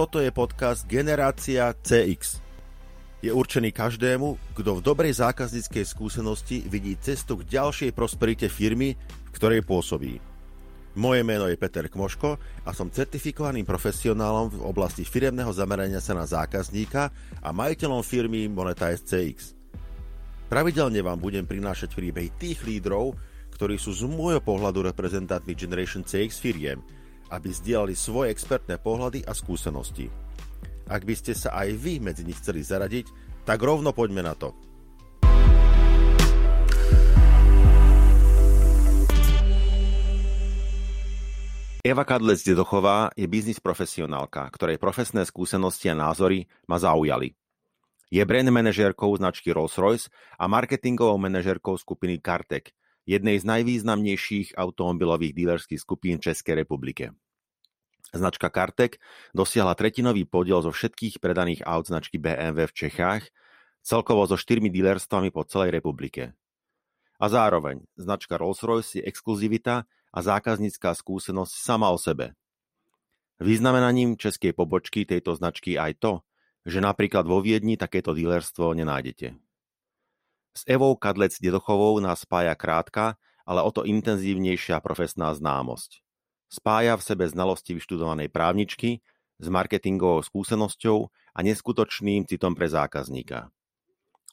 toto je podcast Generácia CX. Je určený každému, kto v dobrej zákazníckej skúsenosti vidí cestu k ďalšej prosperite firmy, v ktorej pôsobí. Moje meno je Peter Kmoško a som certifikovaným profesionálom v oblasti firemného zamerania sa na zákazníka a majiteľom firmy Monetize CX. Pravidelne vám budem prinášať príbehy tých lídrov, ktorí sú z môjho pohľadu reprezentantmi Generation CX firiem – aby zdieľali svoje expertné pohľady a skúsenosti. Ak by ste sa aj vy medzi nich chceli zaradiť, tak rovno poďme na to. Eva Kadlec Dedochová je biznis profesionálka, ktorej profesné skúsenosti a názory ma zaujali. Je brand manažérkou značky Rolls-Royce a marketingovou manažérkou skupiny Kartek, jednej z najvýznamnejších automobilových dílerských skupín Českej republike. Značka Kartek dosiahla tretinový podiel zo všetkých predaných aut značky BMW v Čechách, celkovo so štyrmi dílerstvami po celej republike. A zároveň značka Rolls-Royce je exkluzivita a zákaznícká skúsenosť sama o sebe. Významenaním českej pobočky tejto značky aj to, že napríklad vo Viedni takéto dílerstvo nenájdete. S Evou Kadlec Dedochovou nás spája krátka, ale o to intenzívnejšia profesná známosť. Spája v sebe znalosti vyštudovanej právničky s marketingovou skúsenosťou a neskutočným citom pre zákazníka.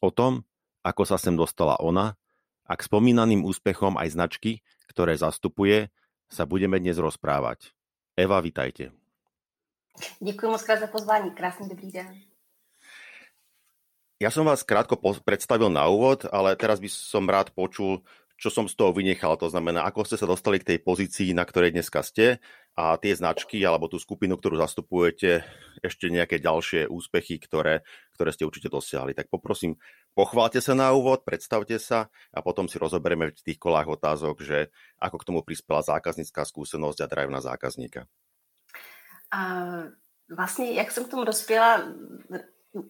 O tom, ako sa sem dostala ona a k spomínaným úspechom aj značky, ktoré zastupuje, sa budeme dnes rozprávať. Eva, vitajte. Děkuji moc krát za pozvání. Krásný dobrý den. Ja som vás krátko predstavil na úvod, ale teraz by som rád počul, čo som z toho vynechal. To znamená, ako ste sa dostali k tej pozícii, na ktorej dneska ste a tie značky alebo tú skupinu, ktorú zastupujete, ešte nejaké ďalšie úspechy, ktoré, ktoré ste určite dosiahli. Tak poprosím, pochválte sa na úvod, predstavte sa a potom si rozoberieme v tých kolách otázok, že ako k tomu prispela zákaznícká skúsenosť a drive na zákazníka. A vlastně, jak jsem k tomu dospěla,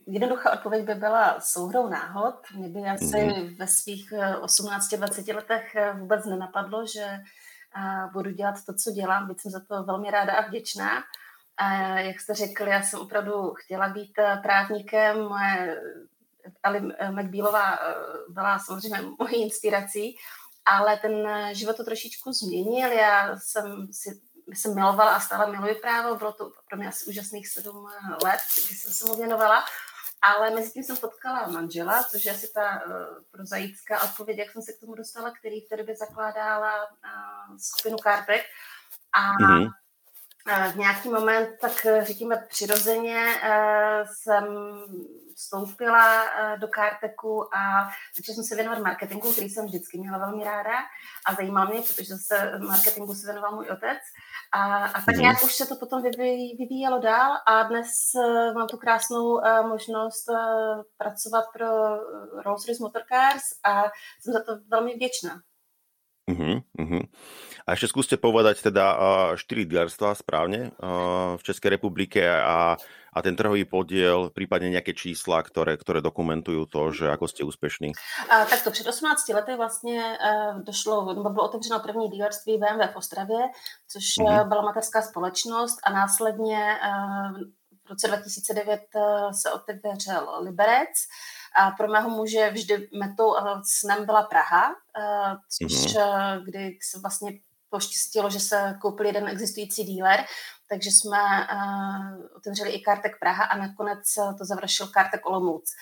Jednoduchá odpověď by byla souhrou náhod. Mě by asi mm-hmm. ve svých 18-20 eh, letech eh, vůbec nenapadlo, že eh, budu dělat to, co dělám, byť jsem za to velmi ráda a vděčná. A jak jste řekli, já jsem opravdu chtěla být právníkem. Moje Ali McBealová byla samozřejmě mojí inspirací, ale ten život to trošičku změnil. Já jsem si jsem milovala a stále miluji právo, bylo to pro mě asi úžasných sedm let, kdy jsem se mu věnovala, ale mezi tím jsem potkala manžela, což je asi ta uh, prozaická odpověď, jak jsem se k tomu dostala, který v té době zakládala uh, skupinu Kartek a mm-hmm. v nějaký moment, tak řekněme přirozeně, jsem vstoupila eh, do Karteku a začala jsem se věnovat marketingu, který jsem vždycky měla velmi ráda a zajímal mě, protože se marketingu se věnoval můj otec. A, a tak mhm. nějak už se to potom vyvíjelo dál a dnes uh, mám tu krásnou uh, možnost pracovat pro Rolls-Royce Motorcars a jsem za to velmi vděčná. Uh-huh, uh-huh. A ešte skúste povedať teda štyri dealerstva správne uh, v Českej republike a, a ten trhový podiel, prípadne nejaké čísla, ktoré, ktoré dokumentujú to, že ako ste úspešní. Uh, takto před 18 lety vlastně uh, došlo, nebo bylo otevřeno první dealerství BMW v Ostravě, což uh-huh. byla materská společnost a následně uh, v roce 2009 uh, se otevřel Liberec. A pro mého muže vždy metou a snem byla Praha, což mm-hmm. kdy se vlastně poštěstilo, že se koupil jeden existující díler, takže jsme uh, otevřeli i Kartek Praha a nakonec to završil Kartek Olomouc.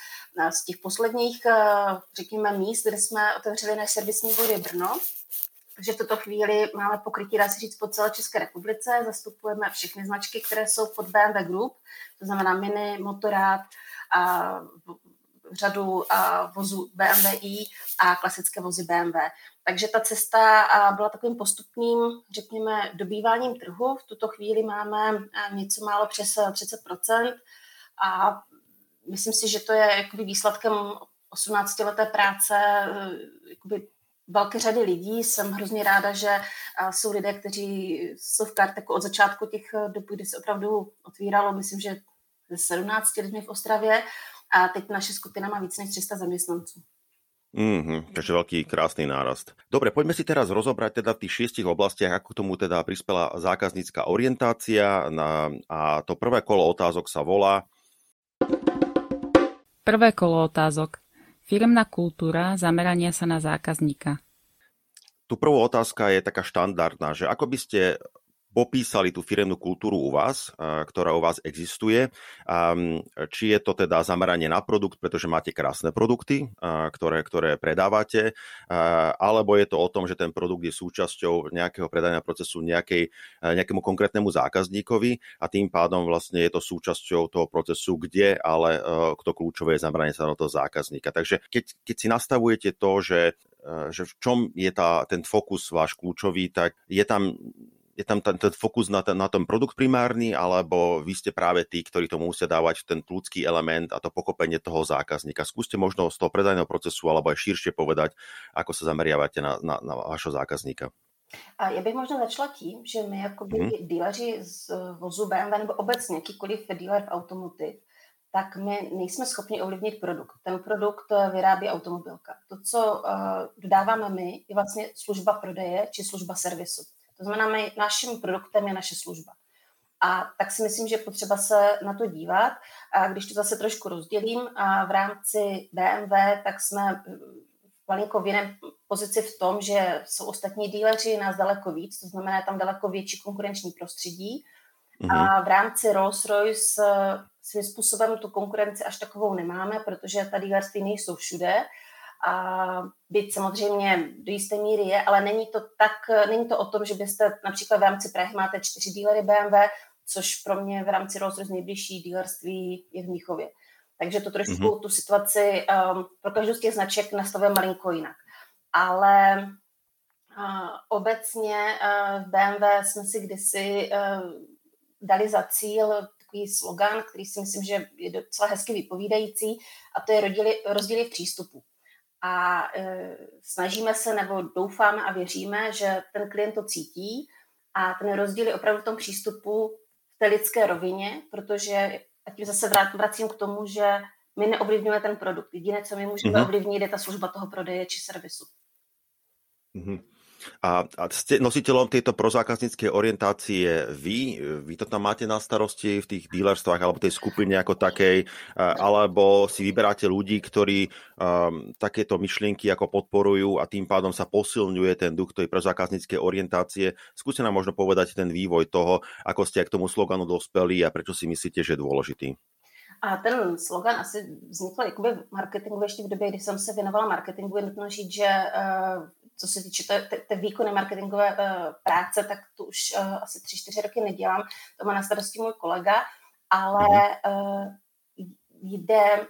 Z těch posledních, uh, řekněme, míst, kde jsme otevřeli náš servisní vody Brno, takže v tuto chvíli máme pokrytí, dá se říct, po celé České republice. Zastupujeme všechny značky, které jsou pod BMW Group, to znamená Mini, Motorrad, a řadu a vozů BMW i a klasické vozy BMW. Takže ta cesta byla takovým postupným, řekněme, dobýváním trhu. V tuto chvíli máme něco málo přes 30% a myslím si, že to je jakoby výsledkem 18-leté práce e, jakoby velké řady lidí. Jsem hrozně ráda, že jsou lidé, kteří jsou v Karteku od začátku těch dob, kdy se opravdu otvíralo, myslím, že ze 17 lidmi v Ostravě, a teď naše skupina má víc než 300 zaměstnanců. Mm-hmm, takže veľký krásny nárast. Dobre, poďme si teraz rozobrať teda v tých šiestich oblastiach, ako k tomu teda prispela zákaznícka orientácia na, a to prvé kolo otázok sa volá Prvé kolo otázok. Firmná kultúra zamerania sa na zákazníka. Tu prvú otázka je taká štandardná, že ako by ste popísali tú firemnú kultúru u vás, ktorá u vás existuje. Či je to teda zameranie na produkt, pretože máte krásne produkty, ktoré, ktoré predávate, alebo je to o tom, že ten produkt je súčasťou nejakého predajného procesu nejakej, nejakému konkrétnemu zákazníkovi a tým pádom vlastne je to súčasťou toho procesu, kde ale to kľúčové je zameranie sa na toho zákazníka. Takže keď, keď si nastavujete to, že že v čom je tá, ten fokus váš kľúčový, tak je tam je tam ten, ten fokus na ten, na ten produkt primárny, alebo vy ste práve tí, ktorí tomu musia dávať ten ľudský element a to pokopenie toho zákazníka. Skúste možno z toho predajného procesu alebo aj širšie povedať, ako sa zameriavate na, na, na vašeho zákazníka. A já bych možná začala tím, že my jako by mm-hmm. díleři z vozu BMW nebo obecně jakýkoliv dealer v automotiv, tak my nejsme schopni ovlivnit produkt. Ten produkt vyrábí automobilka. To, co uh, dodáváme my, je vlastně služba prodeje či služba servisu. To znamená, my, naším produktem je naše služba. A tak si myslím, že je potřeba se na to dívat. A když to zase trošku rozdělím, a v rámci BMW, tak jsme malinko v jiné pozici v tom, že jsou ostatní díleři nás daleko víc, to znamená tam daleko větší konkurenční prostředí. Mm-hmm. A v rámci Rolls-Royce svým způsobem tu konkurenci až takovou nemáme, protože ta dílerství nejsou všude a byť samozřejmě do jisté míry je, ale není to tak, není to o tom, že byste například v rámci Prahy máte čtyři dílery BMW, což pro mě v rámci Rolls nejbližší dílerství je v Míchově. Takže to trošku mm-hmm. tu situaci um, pro každou z těch značek nastavuje malinko jinak. Ale uh, obecně uh, v BMW jsme si kdysi uh, dali za cíl takový slogan, který si myslím, že je docela hezky vypovídající, a to je rozdíly, rozdíly v přístupu a e, snažíme se nebo doufáme a věříme, že ten klient to cítí a ten rozdíl je opravdu v tom přístupu v té lidské rovině, protože a tím zase vracím k tomu, že my neovlivňujeme ten produkt. Jediné, co my můžeme mm-hmm. ovlivnit, je ta služba toho prodeje či servisu. Mm-hmm. A, a ste nositeľom tejto prozákazníckej orientácie vy? Vy to tam máte na starosti v tých dílerstvách alebo tej skupine ako takej, alebo si vyberáte ľudí, ktorí um, takéto myšlienky ako podporujú a tým pádom sa posilňuje ten duch tej prozákazníckej orientácie. Skúste nám možno povedať ten vývoj toho, ako ste k tomu sloganu dospeli a prečo si myslíte, že je dôležitý. A ten slogan asi vznikl jakoby v marketingu ještě v době, kdy jsem se věnovala marketingu. Je nutno říct, že uh, co se týče té, té, té výkony marketingové uh, práce, tak to už uh, asi tři, čtyři roky nedělám. To má na starosti můj kolega, ale uh, jde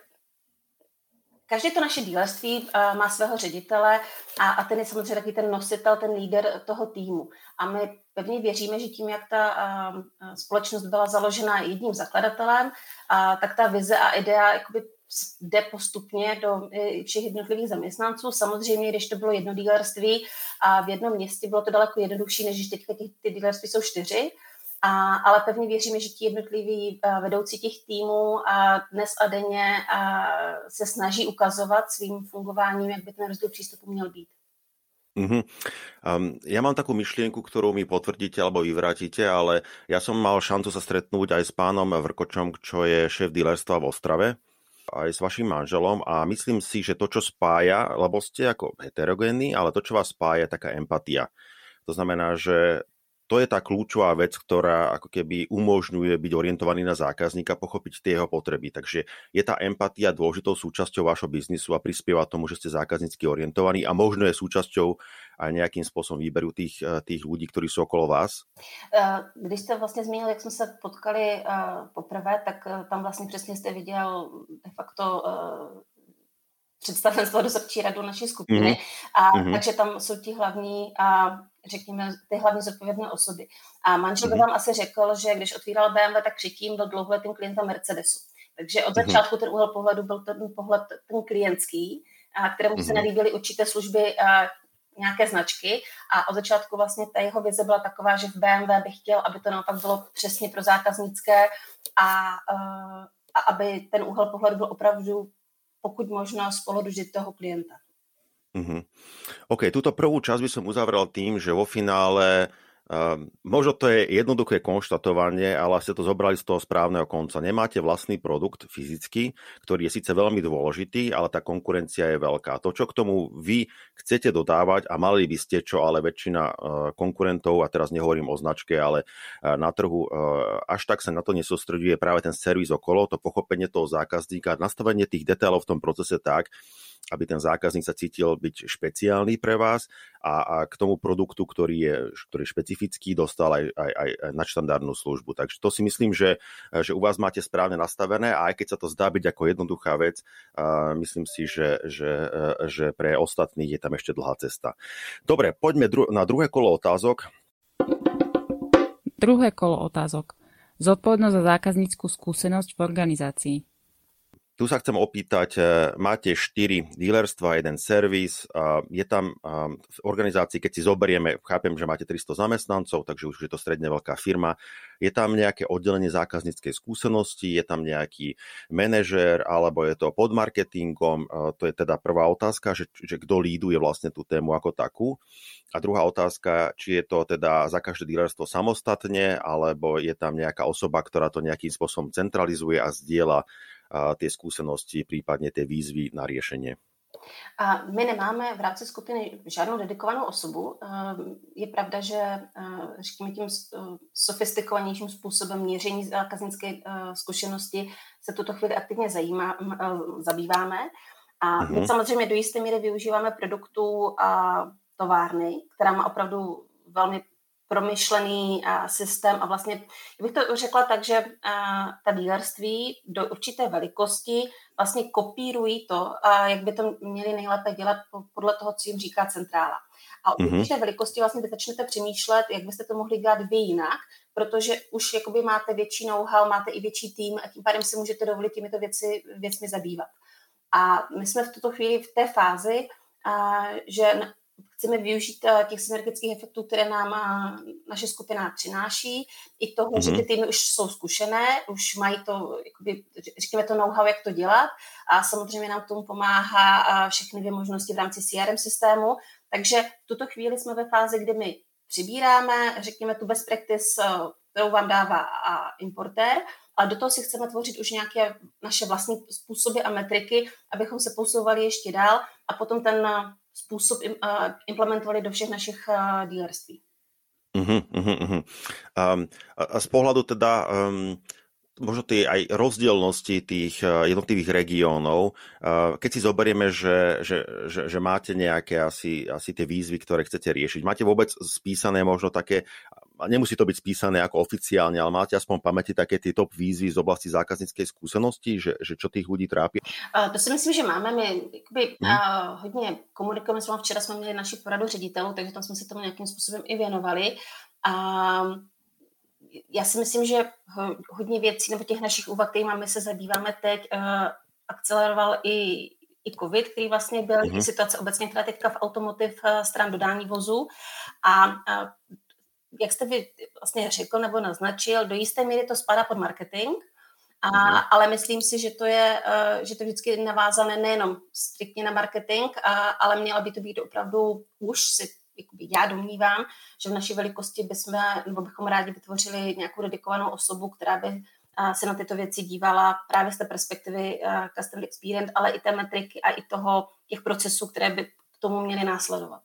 každé to naše dílerství uh, má svého ředitele a, a ten je samozřejmě taky ten nositel, ten líder toho týmu. A my pevně věříme, že tím, jak ta uh, společnost byla založena jedním zakladatelem, uh, tak ta vize a idea jakoby jde postupně do všech jednotlivých zaměstnanců. Samozřejmě, když to bylo jedno dílerství a v jednom městě bylo to daleko jednodušší, než když teďka ty, ty dílerství jsou čtyři. A, ale pevně věříme, že ti jednotliví vedoucí těch týmů a dnes a denně a se snaží ukazovat svým fungováním, jak by ten rozdíl přístupu měl být. Mm-hmm. Um, ja mám takú myšlienku, ktorú mi potvrdíte alebo vyvrátíte, ale ja som mal šancu sa stretnúť aj s pánom Vrkočom, čo je šéf dílerstva v Ostrave aj s vašim manželom a myslím si, že to, čo spája, lebo ste ako heterogénni, ale to, čo vás spája, je taká empatia. To znamená, že to je tá kľúčová vec, ktorá ako keby umožňuje byť orientovaný na zákazníka, pochopiť tie jeho potreby. Takže je tá empatia dôležitou súčasťou vášho biznisu a prispieva tomu, že ste zákaznícky orientovaní a možno je súčasťou aj nejakým spôsobom výberu tých, eh, tých ľudí, ktorí sú okolo vás? Eh, když jste vlastně zmínil, jak jsme se potkali eh, poprvé, tak tam vlastně přesně jste viděl de facto představenstvo dozorčí radu naší skupiny. Mm-hmm. A, mm-hmm. Takže tam jsou ti hlavní a řekněme, ty hlavní zodpovědné osoby. A manžel by mm-hmm. vám asi řekl, že když otvíral BMW, tak předtím byl dlouholetým klientem Mercedesu. Takže od mm-hmm. začátku ten úhel pohledu byl ten pohled ten klientský, a kterému se mhm. nelíbily určité služby a nějaké značky a od začátku vlastně ta jeho vize byla taková, že v BMW bych chtěl, aby to naopak bylo přesně pro zákaznické a, a aby ten úhel pohledu byl opravdu pokud možno z pohledu toho klienta. Uh-huh. OK, túto prvú časť by som uzavrel tým, že vo finále Uh, možno to je jednoduché konštatovanie, ale ste to zobrali z toho správneho konca. Nemáte vlastný produkt fyzicky, ktorý je síce veľmi dôležitý, ale tá konkurencia je veľká. To, čo k tomu vy chcete dodávať a mali by ste, čo ale väčšina uh, konkurentov, a teraz nehovorím o značke, ale uh, na trhu, až tak sa na to nesústreduje práve ten servis okolo, to pochopenie toho zákazníka, nastavenie tých detailov v tom procese tak, aby ten zákazník sa cítil byť špeciálny pre vás a, a k tomu produktu, ktorý je, ktorý je špecifický, dostal aj, aj, aj nadštandardnú službu. Takže to si myslím, že, že u vás máte správne nastavené a aj keď sa to zdá byť ako jednoduchá vec, uh, myslím si, že, že, uh, že pre ostatných je tam ešte dlhá cesta. Dobre, poďme dru- na druhé kolo otázok. Druhé kolo otázok. Zodpovednosť za zákazníckú skúsenosť v organizácii. Tu sa chcem opýtať, e, máte 4 dealerstva, jeden servis, je tam v organizácii, keď si zoberieme, chápem, že máte 300 zamestnancov, takže už je to stredne veľká firma, je tam nejaké oddelenie zákazníckej skúsenosti, je tam nejaký manažér, alebo je to pod marketingom, to je teda prvá otázka, že, že kto líduje vlastne tú tému ako takú. A druhá otázka, či je to teda za každé dealerstvo samostatne, alebo je tam nejaká osoba, ktorá to nejakým spôsobom centralizuje a zdieľa tie skúsenosti, prípadně ty výzvy na řešení. A my nemáme v rámci skupiny žádnou dedikovanou osobu. Je pravda, že řekněme tím sofistikovanějším způsobem měření zákaznické zkušenosti se tuto chvíli aktivně zajímá, zabýváme. A my mm-hmm. samozřejmě do jisté míry využíváme produktů a továrny, která má opravdu velmi promyšlený a, systém a vlastně, bych to řekla tak, že a, ta dealerství do určité velikosti vlastně kopírují to, a jak by to měli nejlépe dělat podle toho, co jim říká centrála. A u mm-hmm. určité velikosti vlastně vy začnete přemýšlet, jak byste to mohli dělat vy jinak, protože už jakoby máte větší know-how, máte i větší tým a tím pádem si můžete dovolit těmito věci, věcmi zabývat. A my jsme v tuto chvíli v té fázi, a, že chceme využít eh, těch synergických efektů, které nám eh, naše skupina přináší, i toho, mm-hmm. že ty mhm. týmy už jsou zkušené, už mají to, jakoby, řekněme to know-how, jak to dělat a samozřejmě nám k tomu pomáhá eh, všechny dvě možnosti v rámci CRM systému, takže v tuto chvíli jsme ve fázi, kdy my přibíráme, řekněme, tu best practice, kterou vám dává importér, a do toho si chceme tvořit už nějaké naše vlastní způsoby a metriky, abychom se posouvali ještě dál a potom ten způsob implementovali do všech našich dealerství. Uh-huh, uh-huh. Um, a z pohľadu teda um, možno tie aj rozdielnosti tých jednotlivých regiónov, keď si zoberieme, že, že, že, že máte nejaké asi, asi tie výzvy, ktoré chcete riešiť, máte vôbec spísané možno také a nemusí to byť spísané ako oficiálne, ale máte aspoň pamäti také ty top výzvy z oblasti zákaznické zkušenosti, že, že čo tých ľudí trápí? Uh, to si myslím, že máme. My jakoby, hmm. uh, hodně komunikujeme s Včera jsme měli naši poradu ředitelů, takže tam jsme se tomu nějakým způsobem i věnovali. A já si myslím, že hodně věcí nebo těch našich úvah, kterými se zabýváme teď, uh, akceleroval i, i COVID, který vlastně byl mm-hmm. situace obecně, která teďka v automotiv stran dodání vozu a, a jak jste vy vlastně řekl nebo naznačil, do jisté míry to spadá pod marketing, a, mhm. ale myslím si, že to je, uh, že to vždycky navázané nejenom striktně na marketing, a, ale měla by to být opravdu už si jakoby já domnívám, že v naší velikosti bychom, nebo bychom rádi vytvořili nějakou dedikovanou osobu, která by uh, se na tyto věci dívala právě z té perspektivy uh, customer experience, ale i té metriky a i toho těch procesů, které by k tomu měly následovat.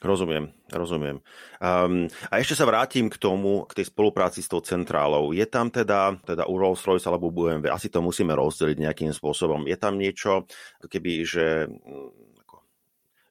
Rozumiem, rozumiem. Um, a ešte sa vrátim k tomu, k tej spolupráci s tou centrálou. Je tam teda, teda u Rolls-Royce alebo BMW, asi to musíme rozdeliť nejakým spôsobom. Je tam niečo, keby, že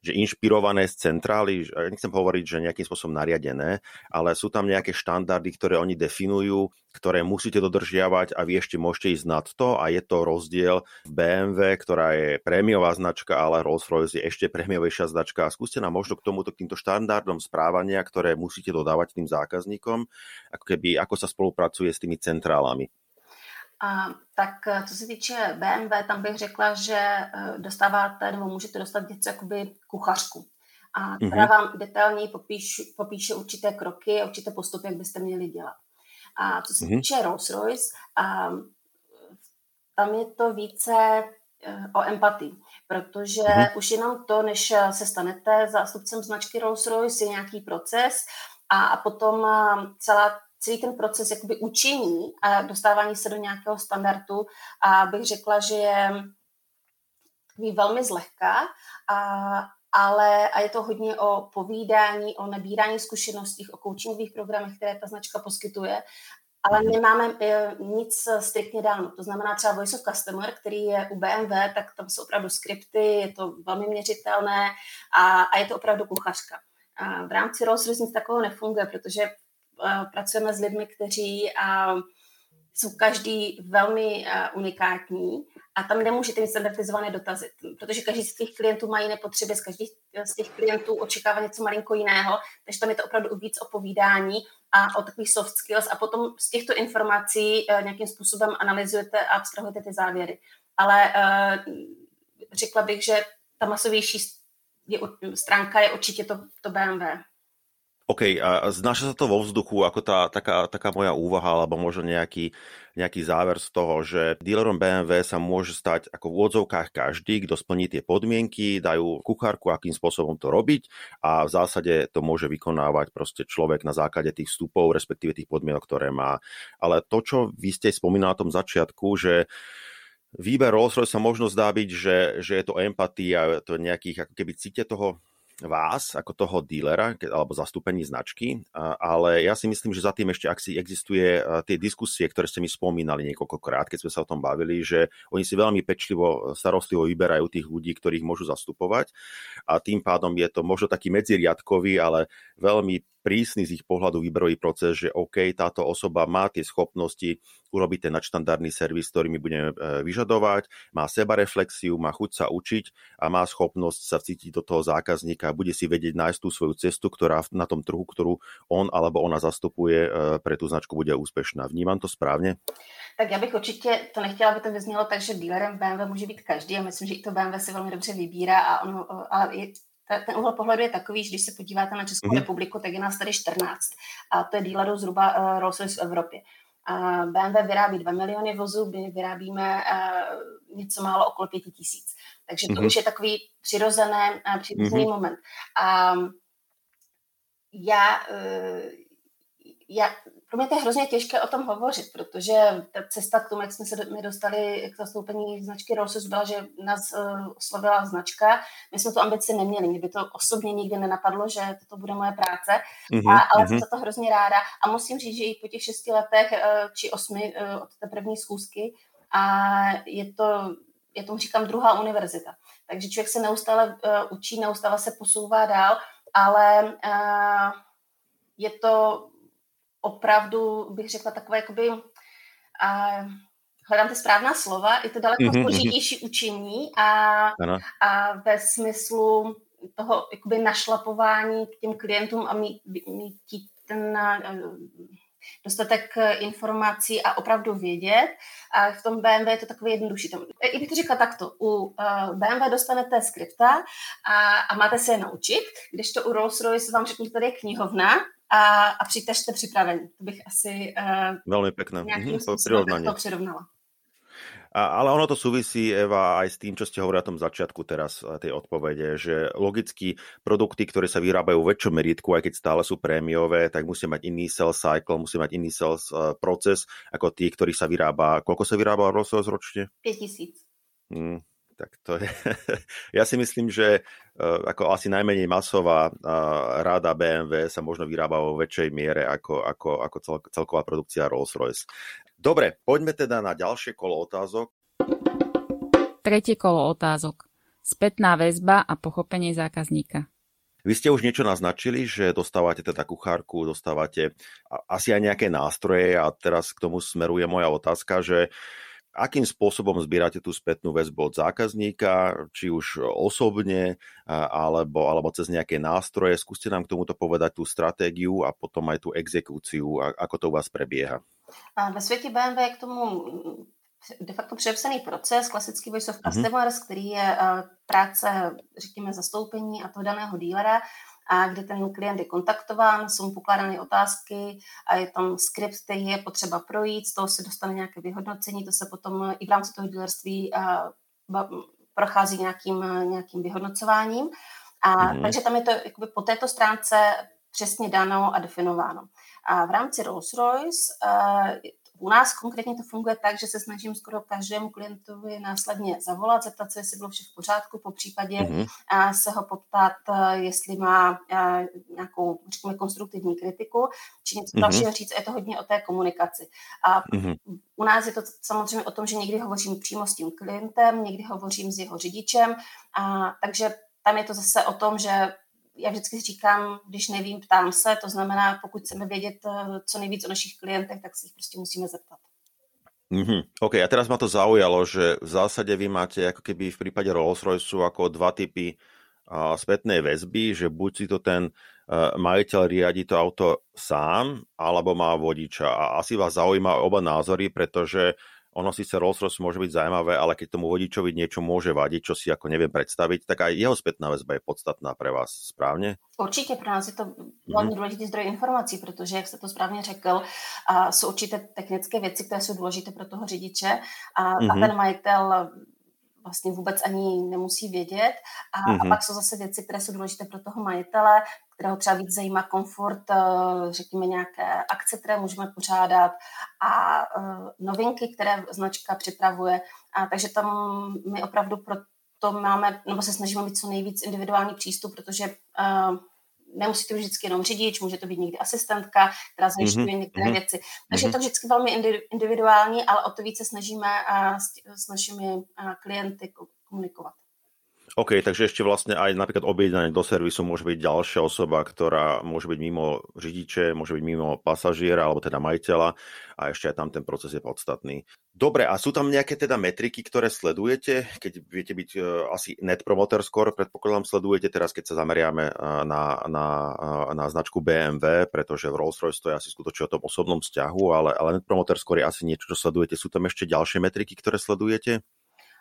že inšpirované z centrály, nechcem hovoriť, že nejakým spôsobom nariadené, ale sú tam nejaké štandardy, ktoré oni definujú, ktoré musíte dodržiavať a vy ešte môžete ísť nad to a je to rozdiel v BMW, ktorá je prémiová značka, ale Rolls-Royce je ešte prémiovejšia značka. Skúste nám možno k tomuto, k týmto štandardom správania, ktoré musíte dodávať tým zákazníkom, ako, keby, ako sa spolupracuje s tými centrálami. A, tak eh, co se týče BMW, tam bych řekla, že eh, dostáváte nebo můžete dostat něco jakoby kuchařku, a která mm-hmm. vám detailně popíš, popíše určité kroky a určité postupy, jak byste měli dělat. A co se mm-hmm. týče Rolls-Royce, a, tam je to více o empatii, protože mm-hmm. už jenom to, než se stanete zástupcem značky Rolls-Royce, je nějaký proces a, a potom celá celý ten proces jakoby učení a dostávání se do nějakého standardu a bych řekla, že je takový velmi zlehká, a, ale a je to hodně o povídání, o nabírání zkušeností, o coachingových programech, které ta značka poskytuje, ale nemáme e, nic striktně dáno. To znamená třeba Voice of Customer, který je u BMW, tak tam jsou opravdu skripty, je to velmi měřitelné a, a je to opravdu kuchařka. A v rámci Rolls-Royce nic takového nefunguje, protože pracujeme s lidmi, kteří jsou každý velmi unikátní a tam nemůžete mít standardizované dotazy, protože každý z těch klientů má jiné potřeby, z každých z těch klientů očekává něco malinko jiného, takže tam je to opravdu víc o povídání a o takových soft skills a potom z těchto informací nějakým způsobem analyzujete a abstrahujete ty závěry. Ale řekla bych, že ta masovější stránka je určitě to, to BMW. OK, a znáša sa to vo vzduchu ako tá, taká, taká moja úvaha, alebo možno nejaký, nejaký záver z toho, že dealerom BMW sa môže stať ako v úvodzovkách každý, kto splní tie podmienky, dajú kuchárku, akým spôsobom to robiť a v zásade to môže vykonávať proste človek na základe tých vstupov, respektíve tých podmienok, ktoré má. Ale to, čo vy ste spomínali na tom začiatku, že výber Rolls-Royce sa možno zdá byť, že, že je to empatia, to nejakých, ako keby cíte toho vás ako toho dílera alebo zastúpení značky, ale ja si myslím, že za tým ešte, ak si existuje tie diskusie, ktoré ste mi spomínali niekoľkokrát, keď sme sa o tom bavili, že oni si veľmi pečlivo, starostlivo vyberajú tých ľudí, ktorých môžu zastupovať a tým pádom je to možno taký medziriadkový, ale veľmi prísny z ich pohľadu výberový proces, že OK, táto osoba má tie schopnosti urobiť ten nadštandardný servis, ktorý my budeme e, vyžadovať, má sebareflexiu, má chuť sa učiť a má schopnosť sa cítiť do toho zákazníka a bude si vedieť nájsť tú svoju cestu, ktorá na tom trhu, ktorú on alebo ona zastupuje, e, pre tú značku bude úspešná. Vnímám to správně? Tak já bych určitě to nechtěla, aby to vyznělo tak, že dealerem BMW může být každý a myslím, že i to BMW si velmi dobře vybírá, a ono, ale je ten úhel pohledu je takový, že když se podíváte na Českou mm-hmm. republiku, tak je nás tady 14 a to je dílerů zhruba uh, Rolls-Royce v Evropě. Uh, BMW vyrábí 2 miliony vozů, my vyrábíme uh, něco málo okolo 5 tisíc. Takže to mm-hmm. už je takový přirozené, uh, přirozený mm-hmm. moment. A um, já, uh, já pro mě to je hrozně těžké o tom hovořit, protože ta cesta k tomu, jak jsme se my dostali k zastoupení značky Rolls byla, že nás uh, oslovila značka. My jsme tu ambici neměli, mě by to osobně nikdy nenapadlo, že toto bude moje práce, mm-hmm, a, ale mm-hmm. jsem za to hrozně ráda a musím říct, že i po těch šesti letech uh, či osmi uh, od té první schůzky a je to, já tomu říkám druhá univerzita. Takže člověk se neustále uh, učí, neustále se posouvá dál, ale uh, je to opravdu, bych řekla, takové jakoby, a, hledám ty správná slova, je to daleko mm-hmm. složitější učení a, a ve smyslu toho jakoby našlapování k těm klientům a mít, mít ten dostatek informací a opravdu vědět. A v tom BMW je to takové jednodušší. I bych to řekla takto. U BMW dostanete skripta a, a máte se je naučit, když to u Rolls-Royce vám řeknu, že tady je knihovna a, a přijďte, jste připraveni. To bych asi uh, Velmi pěkné. Mm-hmm, to přirovnala. A, ale ono to súvisí, Eva, aj s tým, čo ste hovorili o tom začiatku teraz eh, tej odpovede, že logicky produkty, ktoré sa vyrábajú v väčšom meritku, aj keď stále sú prémiové, tak musia mať iný sales cycle, musia mať iný sales uh, proces, ako tí, ktorých sa vyrába, koľko sa vyrába Rolls ročne? 5000. Hmm, tak to je... ja si myslím, že uh, ako asi najmenej masová uh, ráda BMW sa možno vyrába vo väčšej miere ako, ako, ako cel, celková produkcia Rolls-Royce. Dobre, poďme teda na ďalšie kolo otázok. Tretie kolo otázok. Spätná väzba a pochopenie zákazníka. Vy ste už niečo naznačili, že dostávate teda kuchárku, dostávate asi aj nejaké nástroje a teraz k tomu smeruje moja otázka, že uh, akým spôsobom zbierate tú spätnú väzbu od zákazníka, či už osobne, alebo, alebo cez nejaké nástroje. Skúste nám k tomuto povedať tú stratégiu a potom aj tú exekúciu, ako to u vás prebieha. A ve světě BMW je k tomu de facto přepsaný proces, klasický voice of mhm. customers, mm-hmm. který je práce, řekněme, zastoupení a toho daného dílera, a kde ten klient je kontaktován, jsou mu pokládány otázky a je tam skript, který je potřeba projít, z toho se dostane nějaké vyhodnocení, to se potom i v rámci toho dealerství prochází nějakým, nějakým vyhodnocováním. A, mm-hmm. Takže tam je to jakoby po této stránce přesně dáno a definováno. A v rámci Rolls-Royce u nás konkrétně to funguje tak, že se snažím skoro každému klientovi následně zavolat, zeptat se, jestli bylo vše v pořádku, po případě mm-hmm. se ho poptat, jestli má nějakou, řekněme, konstruktivní kritiku, či něco mm-hmm. dalšího říct. Je to hodně o té komunikaci. A mm-hmm. u nás je to samozřejmě o tom, že někdy hovořím přímo s tím klientem, někdy hovořím s jeho řidičem, a, takže tam je to zase o tom, že já vždycky říkám, když nevím, ptám se, to znamená, pokud chceme vědět eh, co nejvíc o našich klientech, tak si jich prostě musíme zeptat. Mm-hmm. OK, a teraz ma to zaujalo, že v zásade vy máte ako keby v prípade Rolls-Royce ako dva typy uh, spätnej väzby, že buď si to ten uh, majiteľ riadi to auto sám, alebo má vodiča. A asi vás zaujíma oba názory, pretože ono síce Rolls-Royce môže byť zaujímavé, ale keď tomu vodičovi niečo môže vadiť, čo si ako neviem predstaviť, tak aj jeho spätná väzba je podstatná pre vás, správně? Určitě pro nás je to velmi mm-hmm. důležitý zdroj informací, protože, jak jste to správně řekl, a jsou určité technické věci, které jsou důležité pro toho řidiče a, mm-hmm. a mhm. ten majitel vlastně vůbec ani nemusí vědět. A, mm-hmm. a pak jsou zase věci, které jsou důležité pro toho majitele, kterého třeba víc zajímá komfort, eh, řekněme nějaké akce, které můžeme pořádat a eh, novinky, které značka připravuje. A takže tam my opravdu pro to máme, nebo se snažíme mít co nejvíc individuální přístup, protože uh, nemusí to být vždycky jenom řidič, může to být někdy asistentka, která zajišťuje mm-hmm. některé mm-hmm. věci. Takže mm-hmm. je to vždycky velmi individuální, ale o to více snažíme s, našimi klienty komunikovat. OK, takže ešte vlastne aj napríklad objednanie do servisu môže byť ďalšia osoba, ktorá môže byť mimo řidiče, môže byť mimo pasažiera alebo teda majiteľa a ešte aj tam ten proces je podstatný. Dobre, a sú tam nejaké teda metriky, ktoré sledujete, keď viete byť uh, asi net promoter score, predpokladám sledujete teraz, keď sa zameriame uh, na, na, uh, na značku BMW, pretože v Rolls-Royce to je asi skutočne o tom osobnom vzťahu, ale, ale net promoter score je asi niečo, čo sledujete. Sú tam ešte ďalšie metriky, ktoré sledujete?